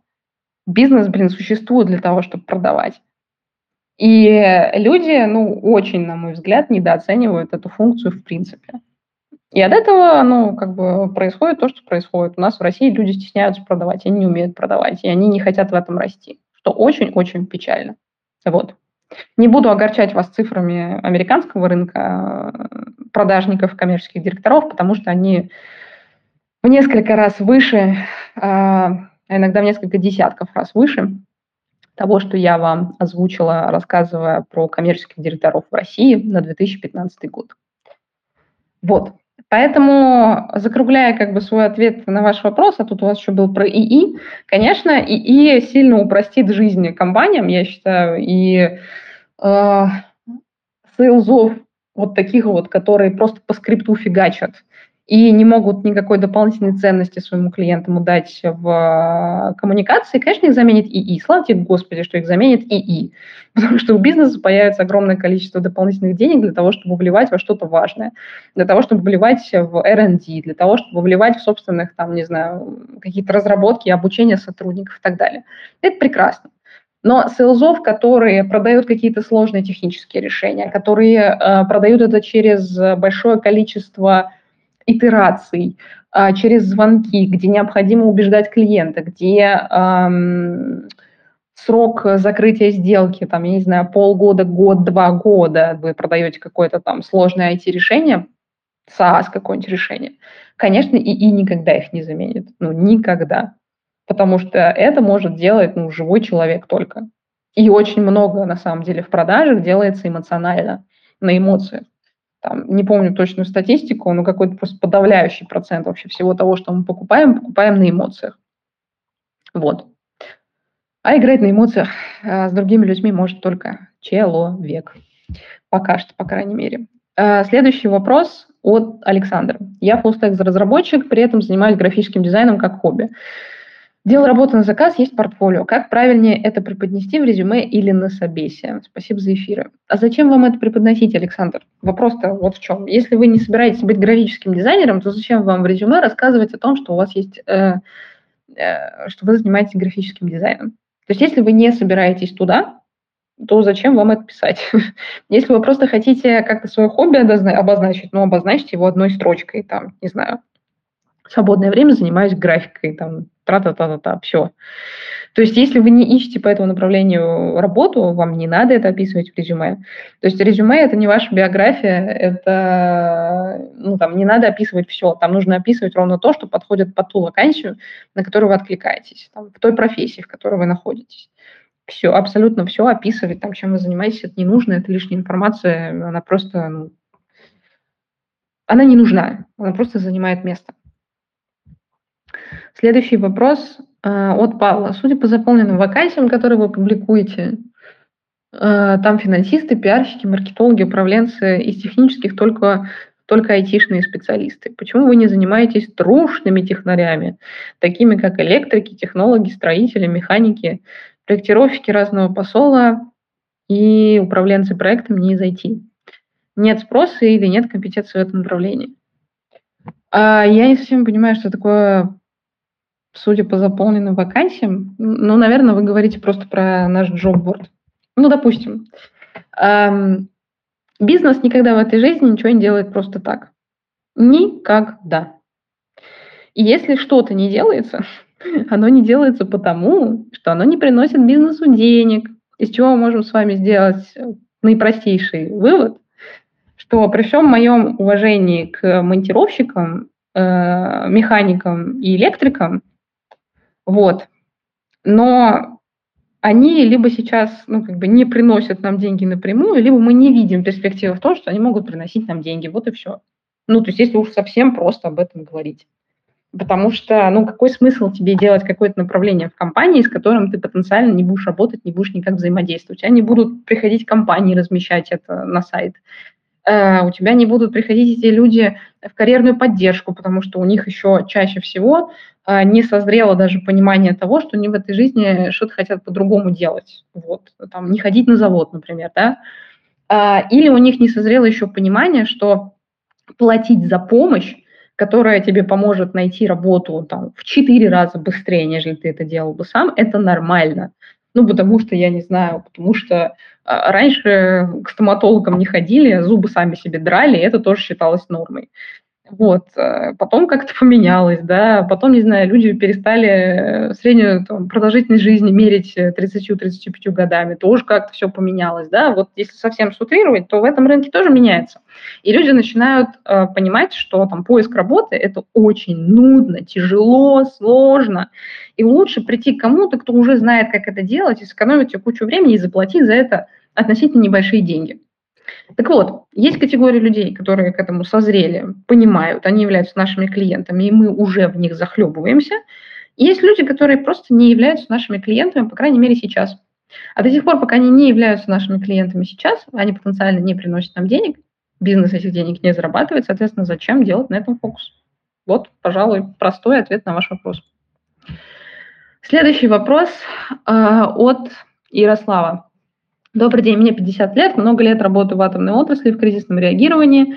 Бизнес, блин, существует для того, чтобы продавать. И люди, ну, очень, на мой взгляд, недооценивают эту функцию в принципе. И от этого, ну, как бы происходит то, что происходит. У нас в России люди стесняются продавать, они не умеют продавать, и они не хотят в этом расти, что очень-очень печально. Вот. Не буду огорчать вас цифрами американского рынка э, продажников, коммерческих директоров, потому что они в несколько раз выше, а иногда в несколько десятков раз выше того, что я вам озвучила, рассказывая про коммерческих директоров в России на 2015 год. Вот. Поэтому, закругляя как бы свой ответ на ваш вопрос, а тут у вас еще был про ИИ, конечно, ИИ сильно упростит жизнь компаниям, я считаю, и э, сейлзов вот таких вот, которые просто по скрипту фигачат, и не могут никакой дополнительной ценности своему клиенту дать в а, коммуникации, конечно, их заменит ИИ. Слава тебе, Господи, что их заменит ИИ. <laughs> Потому что у бизнеса появится огромное количество дополнительных денег для того, чтобы вливать во что-то важное, для того, чтобы вливать в R&D, для того, чтобы вливать в собственных, там, не знаю, какие-то разработки, обучение сотрудников и так далее. Это прекрасно. Но селзов, которые продают какие-то сложные технические решения, которые э, продают это через большое количество итераций, а, через звонки, где необходимо убеждать клиента, где эм, срок закрытия сделки, там, я не знаю, полгода, год, два года, вы продаете какое-то там сложное IT-решение, SaaS какое-нибудь решение, конечно, и, и никогда их не заменит. Ну, никогда. Потому что это может делать ну, живой человек только. И очень много, на самом деле, в продажах делается эмоционально, на эмоциях там, не помню точную статистику, но какой-то просто подавляющий процент вообще всего того, что мы покупаем, покупаем на эмоциях. Вот. А играть на эмоциях а, с другими людьми может только человек. Пока что, по крайней мере. А, следующий вопрос от Александра. Я full разработчик, при этом занимаюсь графическим дизайном как хобби. Дело работы на заказ есть портфолио. Как правильнее это преподнести в резюме или на собесе? Спасибо за эфиры. А зачем вам это преподносить, Александр? Вопрос-то вот в чем. Если вы не собираетесь быть графическим дизайнером, то зачем вам в резюме рассказывать о том, что у вас есть, э, э, что вы занимаетесь графическим дизайном? То есть если вы не собираетесь туда, то зачем вам это писать? <laughs> Если вы просто хотите как-то свое хобби обозначить, ну, обозначьте его одной строчкой, там, не знаю, свободное время занимаюсь графикой, там, тра-та-та-та-та, все. То есть если вы не ищете по этому направлению работу, вам не надо это описывать в резюме. То есть резюме – это не ваша биография, это, ну, там, не надо описывать все. Там нужно описывать ровно то, что подходит под ту вакансию, на которую вы откликаетесь, там, в той профессии, в которой вы находитесь. Все, абсолютно все описывать, там, чем вы занимаетесь, это не нужно, это лишняя информация, она просто, ну, она не нужна, она просто занимает место. Следующий вопрос э, от Павла. Судя по заполненным вакансиям, которые вы публикуете, э, там финансисты, пиарщики, маркетологи, управленцы из технических только только айтишные специалисты. Почему вы не занимаетесь трушными технарями, такими как электрики, технологи, строители, механики, проектировщики разного посола и управленцы проектом не из IT? Нет спроса или нет компетенции в этом направлении? А я не совсем понимаю, что такое судя по заполненным вакансиям, ну, наверное, вы говорите просто про наш джобборд. Ну, допустим, эм, бизнес никогда в этой жизни ничего не делает просто так. Никогда. И если что-то не делается, <laughs> оно не делается потому, что оно не приносит бизнесу денег. Из чего мы можем с вами сделать наипростейший вывод, что при всем моем уважении к монтировщикам, э, механикам и электрикам, вот. Но они либо сейчас ну, как бы не приносят нам деньги напрямую, либо мы не видим перспективы в том, что они могут приносить нам деньги. Вот и все. Ну, то есть если уж совсем просто об этом говорить. Потому что, ну, какой смысл тебе делать какое-то направление в компании, с которым ты потенциально не будешь работать, не будешь никак взаимодействовать. Не будут приходить компании размещать это на сайт. Э, у тебя не будут приходить эти люди в карьерную поддержку, потому что у них еще чаще всего э, не созрело даже понимание того, что они в этой жизни что-то хотят по-другому делать. Вот, там, не ходить на завод, например, да. Э, или у них не созрело еще понимание, что платить за помощь которая тебе поможет найти работу там, в четыре раза быстрее, нежели ты это делал бы сам, это нормально. Ну, потому что, я не знаю, потому что а, раньше к стоматологам не ходили, зубы сами себе драли, это тоже считалось нормой. Вот. Э, потом как-то поменялось, да, потом, не знаю, люди перестали э, среднюю там, продолжительность жизни мерить 30-35 э, годами, тоже как-то все поменялось, да, вот если совсем сутрировать, то в этом рынке тоже меняется. И люди начинают э, понимать, что там поиск работы – это очень нудно, тяжело, сложно, и лучше прийти к кому-то, кто уже знает, как это делать, и сэкономить тебе кучу времени и заплатить за это относительно небольшие деньги. Так вот, есть категория людей, которые к этому созрели, понимают, они являются нашими клиентами, и мы уже в них захлебываемся. И есть люди, которые просто не являются нашими клиентами, по крайней мере, сейчас. А до сих пор, пока они не являются нашими клиентами сейчас, они потенциально не приносят нам денег, бизнес этих денег не зарабатывает, соответственно, зачем делать на этом фокус? Вот, пожалуй, простой ответ на ваш вопрос. Следующий вопрос э, от Ярослава. Добрый день, мне 50 лет, много лет работаю в атомной отрасли, в кризисном реагировании.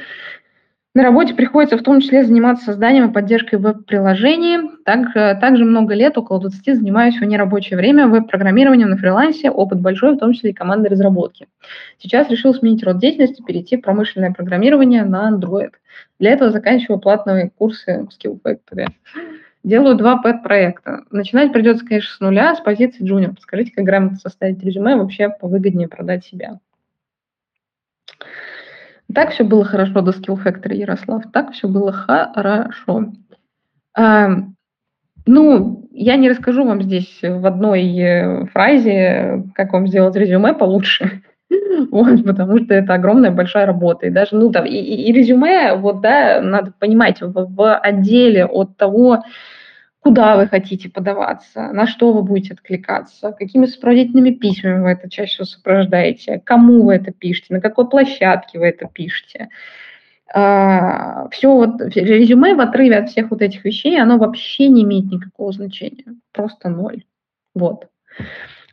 На работе приходится в том числе заниматься созданием и поддержкой веб-приложений. Так, также много лет, около 20, занимаюсь в нерабочее время веб-программированием на фрилансе, опыт большой, в том числе и командой разработки. Сейчас решил сменить род деятельности, перейти в промышленное программирование на Android. Для этого заканчиваю платные курсы в Skill. Делаю два пэт-проекта. Начинать придется, конечно, с нуля, с позиции джуниор. Подскажите, как грамотно составить резюме, вообще повыгоднее продать себя. Так все было хорошо до Skill Factory, Ярослав. Так все было хорошо. А, ну, я не расскажу вам здесь в одной э, фразе, как вам сделать резюме получше. <laughs> Вот, потому что это огромная большая работа. И даже, ну, там, и, и, резюме, вот, да, надо понимать, в, в отделе от того, куда вы хотите подаваться, на что вы будете откликаться, какими сопроводительными письмами вы это чаще всего сопровождаете, кому вы это пишете, на какой площадке вы это пишете. А, все вот резюме в отрыве от всех вот этих вещей, оно вообще не имеет никакого значения, просто ноль. Вот.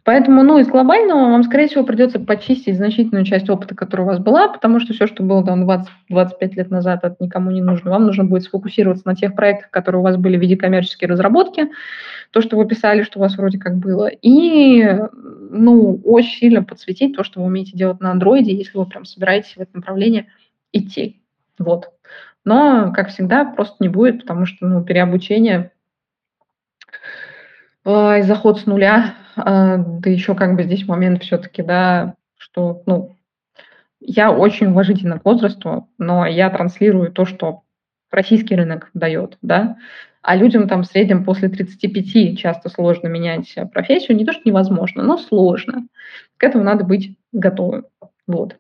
Поэтому, ну, из глобального вам, скорее всего, придется почистить значительную часть опыта, которая у вас была, потому что все, что было там 20-25 лет назад, это никому не нужно. Вам нужно будет сфокусироваться на тех проектах, которые у вас были в виде коммерческой разработки, то, что вы писали, что у вас вроде как было, и, ну, очень сильно подсветить то, что вы умеете делать на андроиде, если вы прям собираетесь в это направление идти. Вот. Но, как всегда, просто не будет, потому что, ну, переобучение и заход с нуля да еще как бы здесь момент все-таки, да, что, ну, я очень уважительна к возрасту, но я транслирую то, что российский рынок дает, да, а людям там в среднем после 35 часто сложно менять профессию, не то, что невозможно, но сложно. К этому надо быть готовым, вот.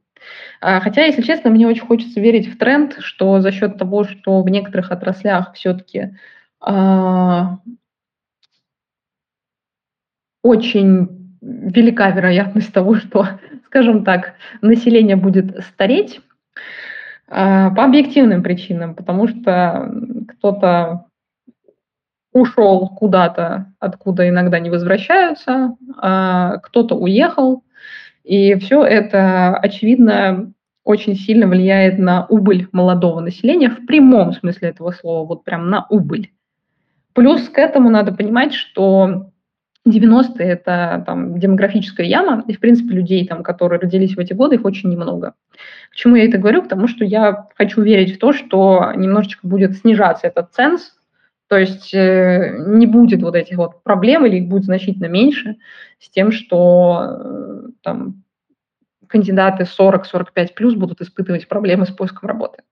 А, хотя, если честно, мне очень хочется верить в тренд, что за счет того, что в некоторых отраслях все-таки а, очень велика вероятность того, что, <laughs> скажем так, население будет стареть а, по объективным причинам, потому что кто-то ушел куда-то, откуда иногда не возвращаются, а кто-то уехал, и все это, очевидно, очень сильно влияет на убыль молодого населения в прямом смысле этого слова, вот прям на убыль. Плюс к этому надо понимать, что 90-е – это там, демографическая яма, и, в принципе, людей, там, которые родились в эти годы, их очень немного. К чему я это говорю? К тому, что я хочу верить в то, что немножечко будет снижаться этот ценз, то есть э, не будет вот этих вот проблем, или их будет значительно меньше с тем, что э, там, кандидаты 40-45 плюс будут испытывать проблемы с поиском работы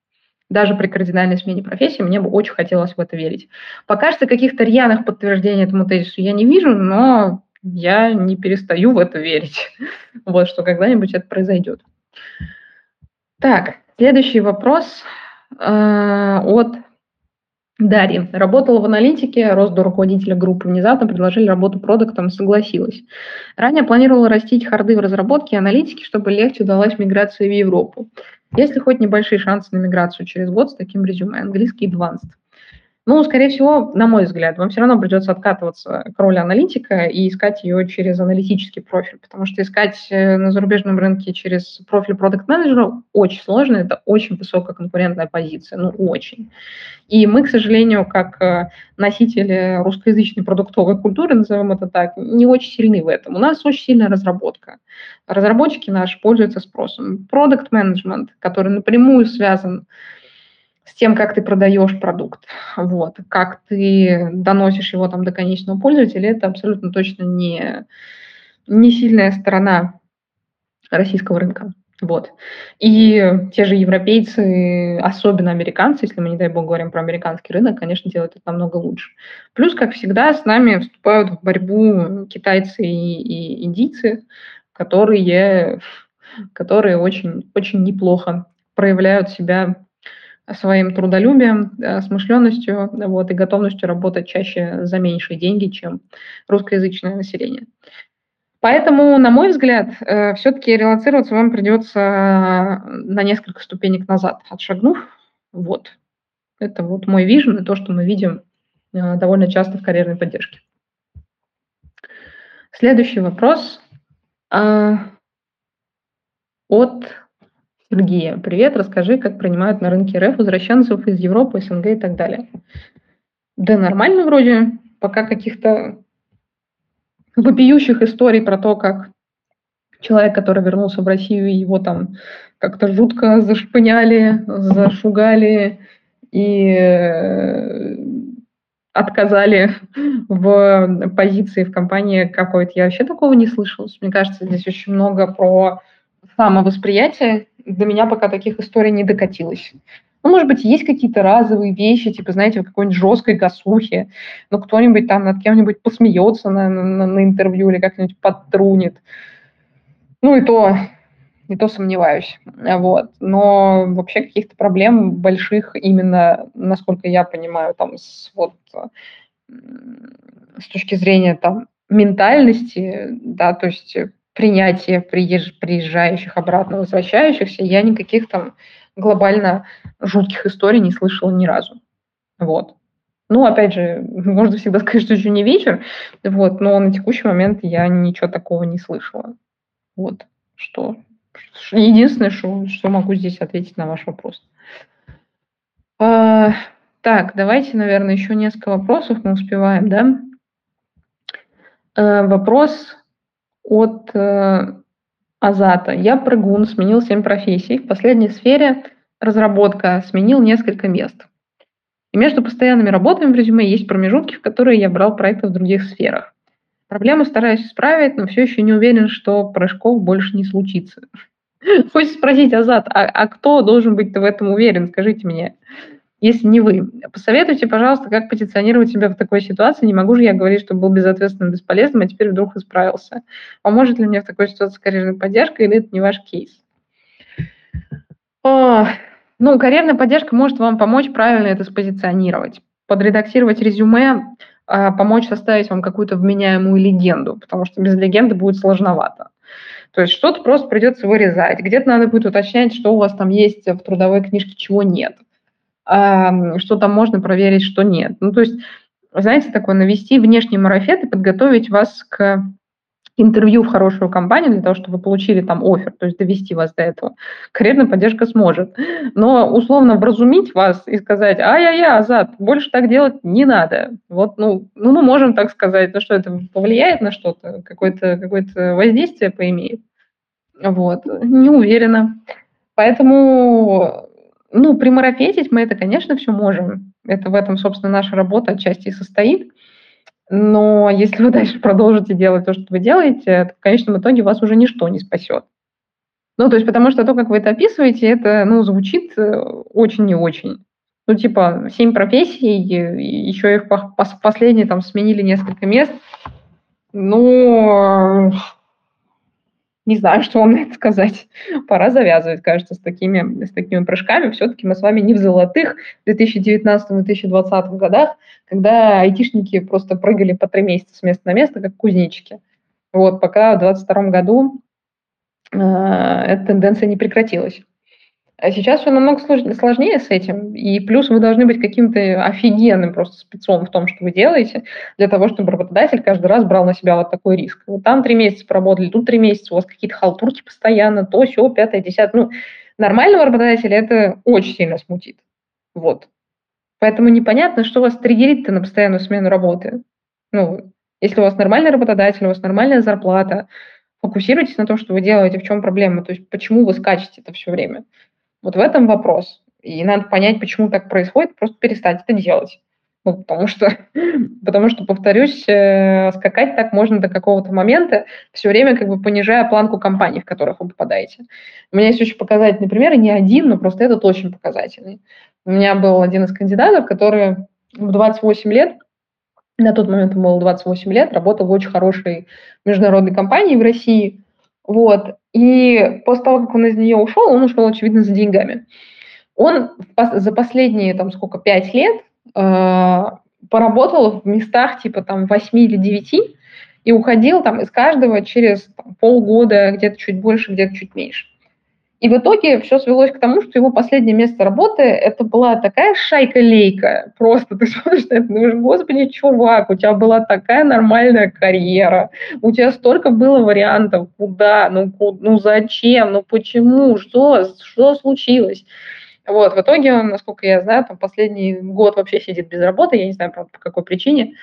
даже при кардинальной смене профессии, мне бы очень хотелось в это верить. Пока что каких-то рьяных подтверждений этому тезису я не вижу, но я не перестаю в это верить, <laughs> вот, что когда-нибудь это произойдет. Так, следующий вопрос э, от Дарьи. Работала в аналитике, рост до руководителя группы. Внезапно предложили работу продуктом, согласилась. Ранее планировала растить харды в разработке и аналитике, чтобы легче удалась миграция в Европу. Есть ли хоть небольшие шансы на миграцию через год с таким резюме? Английский advanced. Ну, скорее всего, на мой взгляд, вам все равно придется откатываться к роли аналитика и искать ее через аналитический профиль, потому что искать э, на зарубежном рынке через профиль продукт-менеджера очень сложно, это очень высокая конкурентная позиция, ну, очень. И мы, к сожалению, как э, носители русскоязычной продуктовой культуры, назовем это так, не очень сильны в этом. У нас очень сильная разработка. Разработчики наши пользуются спросом. Продукт-менеджмент, который напрямую связан с тем, как ты продаешь продукт, вот, как ты доносишь его там до конечного пользователя, это абсолютно точно не, не сильная сторона российского рынка. Вот. И те же европейцы, особенно американцы, если мы, не дай бог, говорим про американский рынок, конечно, делают это намного лучше. Плюс, как всегда, с нами вступают в борьбу китайцы и, и индийцы, которые, которые очень, очень неплохо проявляют себя своим трудолюбием, э, смышленностью вот, и готовностью работать чаще за меньшие деньги, чем русскоязычное население. Поэтому, на мой взгляд, э, все-таки релацироваться вам придется на несколько ступенек назад, отшагнув. Вот. Это вот мой вижен и то, что мы видим э, довольно часто в карьерной поддержке. Следующий вопрос от Сергея. Привет, расскажи, как принимают на рынке РФ возвращенцев из Европы, СНГ и так далее. Да нормально вроде, пока каких-то вопиющих историй про то, как человек, который вернулся в Россию, его там как-то жутко зашпыняли, зашугали и э, отказали в позиции в компании какой-то. Я вообще такого не слышала. Мне кажется, здесь очень много про самовосприятие до меня пока таких историй не докатилось. Ну, может быть, есть какие-то разовые вещи, типа, знаете, в какой-нибудь жесткой гасухе, но кто-нибудь там над кем-нибудь посмеется на, на, на интервью или как-нибудь подтрунит. Ну, и то, и то сомневаюсь. Вот. Но вообще каких-то проблем больших именно, насколько я понимаю, там, с, вот, с точки зрения там, ментальности, да, то есть принятия приезж, приезжающих, обратно возвращающихся, я никаких там глобально жутких историй не слышала ни разу. Вот. Ну, опять же, <laughs> можно всегда сказать, что еще не вечер, вот, но на текущий момент я ничего такого не слышала. Вот, что единственное, что, что могу здесь ответить на ваш вопрос. А, так, давайте, наверное, еще несколько вопросов мы успеваем, да? А, вопрос от э, Азата. Я прыгун, сменил 7 профессий. В последней сфере разработка, сменил несколько мест. И между постоянными работами в резюме есть промежутки, в которые я брал проекты в других сферах. Проблему стараюсь исправить, но все еще не уверен, что прыжков больше не случится. <laughs> Хочется спросить, Азат, а, а кто должен быть в этом уверен? Скажите мне если не вы. Посоветуйте, пожалуйста, как позиционировать себя в такой ситуации. Не могу же я говорить, что был безответственным, бесполезным, а теперь вдруг исправился. Поможет ли мне в такой ситуации карьерная поддержка или это не ваш кейс? О, ну, карьерная поддержка может вам помочь правильно это спозиционировать, подредактировать резюме, а, помочь составить вам какую-то вменяемую легенду, потому что без легенды будет сложновато. То есть что-то просто придется вырезать, где-то надо будет уточнять, что у вас там есть в трудовой книжке, чего нет – что там можно проверить, что нет. Ну, то есть, знаете, такое навести внешний марафет и подготовить вас к интервью в хорошую компанию для того, чтобы вы получили там офер, то есть довести вас до этого. Карьерная поддержка сможет. Но условно вразумить вас и сказать, ай-яй-яй, Азат, больше так делать не надо. Вот, ну, ну, мы можем так сказать, ну что, это повлияет на что-то, какое-то какое воздействие поимеет? Вот, не уверена. Поэтому ну, примарафетить мы это, конечно, все можем. Это в этом, собственно, наша работа отчасти и состоит. Но если вы <laughs> дальше продолжите делать то, что вы делаете, то в конечном итоге вас уже ничто не спасет. Ну, то есть потому что то, как вы это описываете, это, ну, звучит э, очень не очень. Ну, типа, семь профессий, еще их последние там сменили несколько мест. Ну, не знаю, что вам на это сказать. Пора завязывать, кажется, с такими, с такими прыжками. Все-таки мы с вами не в золотых 2019-2020 годах, когда айтишники просто прыгали по три месяца с места на место, как кузнечики. Вот, пока в 2022 году э, эта тенденция не прекратилась. А сейчас все намного сложнее с этим. И плюс вы должны быть каким-то офигенным просто спецом в том, что вы делаете, для того, чтобы работодатель каждый раз брал на себя вот такой риск. Вот там три месяца поработали, тут три месяца, у вас какие-то халтурки постоянно, то, все, пятое, десятое. Ну, нормального работодателя это очень сильно смутит. Вот. Поэтому непонятно, что вас триггерит-то на постоянную смену работы. Ну, если у вас нормальный работодатель, у вас нормальная зарплата, фокусируйтесь на том, что вы делаете, в чем проблема, то есть почему вы скачете это все время. Вот в этом вопрос. И надо понять, почему так происходит, просто перестать это делать. Ну, потому что, <laughs> потому что, повторюсь, э, скакать так можно до какого-то момента, все время как бы понижая планку компаний, в которых вы попадаете. У меня есть очень показательный пример, и не один, но просто этот очень показательный. У меня был один из кандидатов, который в 28 лет, на тот момент ему было 28 лет, работал в очень хорошей международной компании в России, вот. И после того, как он из нее ушел, он ушел, очевидно, за деньгами. Он за последние, там, сколько, пять лет э, поработал в местах типа там 8 или 9 и уходил там из каждого через там, полгода, где-то чуть больше, где-то чуть меньше. И в итоге все свелось к тому, что его последнее место работы это была такая шайка-лейка. Просто ты <laughs> смотришь на это, думаешь, господи, чувак, у тебя была такая нормальная карьера, у тебя столько было вариантов, куда, ну, ну зачем, ну почему, что, что случилось. Вот, в итоге он, насколько я знаю, там последний год вообще сидит без работы, я не знаю, правда, по какой причине.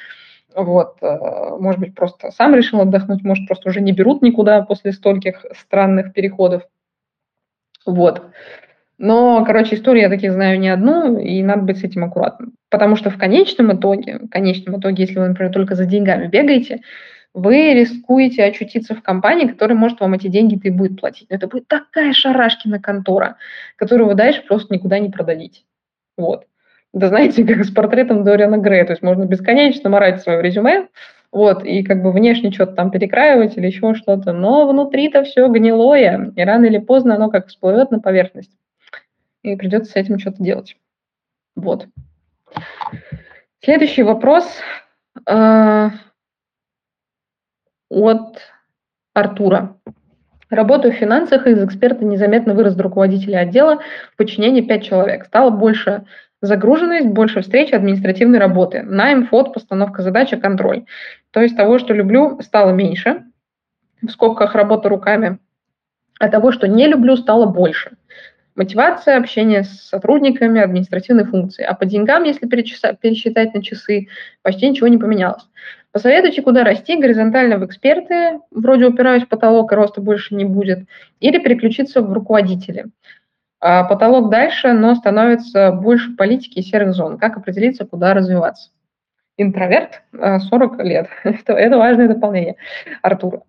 Вот, э, может быть, просто сам решил отдохнуть, может, просто уже не берут никуда после стольких странных переходов. Вот. Но, короче, историю я таких знаю не одну, и надо быть с этим аккуратным. Потому что в конечном итоге, в конечном итоге, если вы, например, только за деньгами бегаете, вы рискуете очутиться в компании, которая может вам эти деньги-то и будет платить. Но это будет такая шарашкина контора, которую вы дальше просто никуда не продадите. Вот. Да знаете, <laughs> как с портретом Дориана Грея. То есть можно бесконечно морать свое резюме, вот, и как бы внешне что-то там перекраивать или еще что-то, но внутри-то все гнилое, и рано или поздно оно как всплывет на поверхность, и придется с этим что-то делать. Вот. Следующий вопрос э, от Артура. Работаю в финансах, из эксперта незаметно вырос до руководителя отдела в подчинении 5 человек. Стало больше Загруженность, больше встреч, административной работы. Найм, фот, постановка задачи, контроль. То есть того, что люблю, стало меньше. В скобках работа руками. А того, что не люблю, стало больше. Мотивация, общение с сотрудниками, административные функции. А по деньгам, если пересчитать на часы, почти ничего не поменялось. Посоветуйте, куда расти, горизонтально в эксперты, вроде упираюсь в потолок и роста больше не будет, или переключиться в руководители. А потолок дальше, но становится больше политики и серых зон. Как определиться, куда развиваться? Интроверт, 40 а, лет. <laughs> это, это важное дополнение, Артур.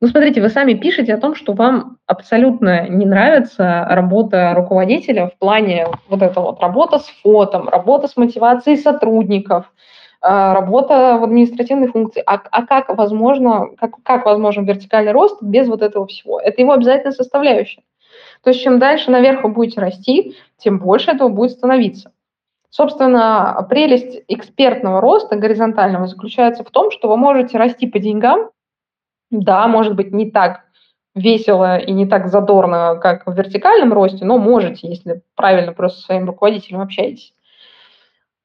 Ну, смотрите, вы сами пишете о том, что вам абсолютно не нравится работа руководителя в плане вот этого вот работа с фотом, работа с мотивацией сотрудников, а, работа в административной функции. А, а как возможно, как, как возможен вертикальный рост без вот этого всего? Это его обязательная составляющая. То есть чем дальше наверх вы будете расти, тем больше этого будет становиться. Собственно, прелесть экспертного роста горизонтального заключается в том, что вы можете расти по деньгам, да, может быть, не так весело и не так задорно, как в вертикальном росте, но можете, если правильно просто со своим руководителем общаетесь.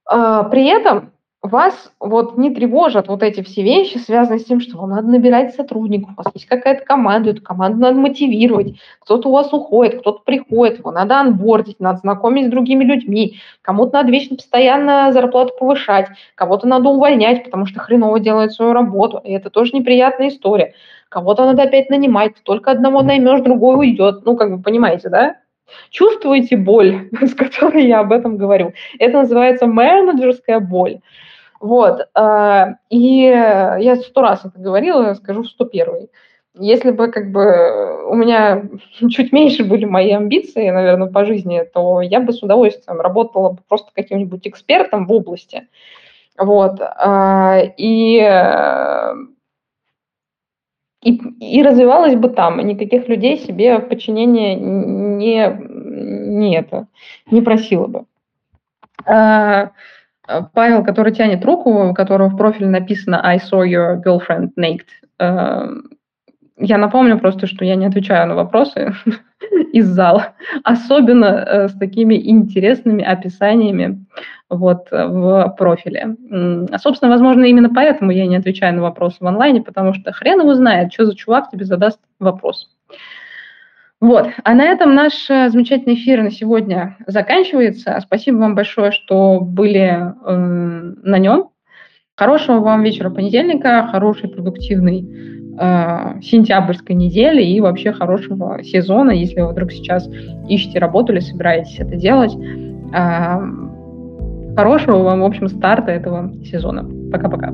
А, при этом вас вот не тревожат вот эти все вещи, связанные с тем, что вам надо набирать сотрудников, у вас есть какая-то команда, эту команду надо мотивировать, кто-то у вас уходит, кто-то приходит, его надо анбордить, надо знакомить с другими людьми, кому-то надо вечно постоянно зарплату повышать, кого-то надо увольнять, потому что хреново делает свою работу, и это тоже неприятная история. Кого-то надо опять нанимать, только одного наймешь, другой уйдет. Ну, как вы понимаете, да? Чувствуете боль, <laughs> с которой я об этом говорю? Это называется менеджерская боль. Вот. А, и я сто раз это говорила, скажу сто первый. Если бы как бы у меня <laughs> чуть меньше были мои амбиции, наверное, по жизни, то я бы с удовольствием работала бы просто каким-нибудь экспертом в области. Вот. А, и, э, и, и развивалась бы там, никаких людей себе в подчинение не, не, это, не просила бы. А, Павел, который тянет руку, у которого в профиле написано «I saw your girlfriend naked», э, я напомню просто, что я не отвечаю на вопросы <laughs> из зала, особенно э, с такими интересными описаниями вот в профиле. А, собственно, возможно, именно поэтому я не отвечаю на вопросы в онлайне, потому что хрен его знает, что за чувак тебе задаст вопрос. Вот. А на этом наш э, замечательный эфир на сегодня заканчивается. Спасибо вам большое, что были э, на нем. Хорошего вам вечера понедельника, хорошей продуктивной э, сентябрьской недели и вообще хорошего сезона, если вы вдруг сейчас ищете работу или собираетесь это делать. Э, хорошего вам, в общем, старта этого сезона. Пока-пока.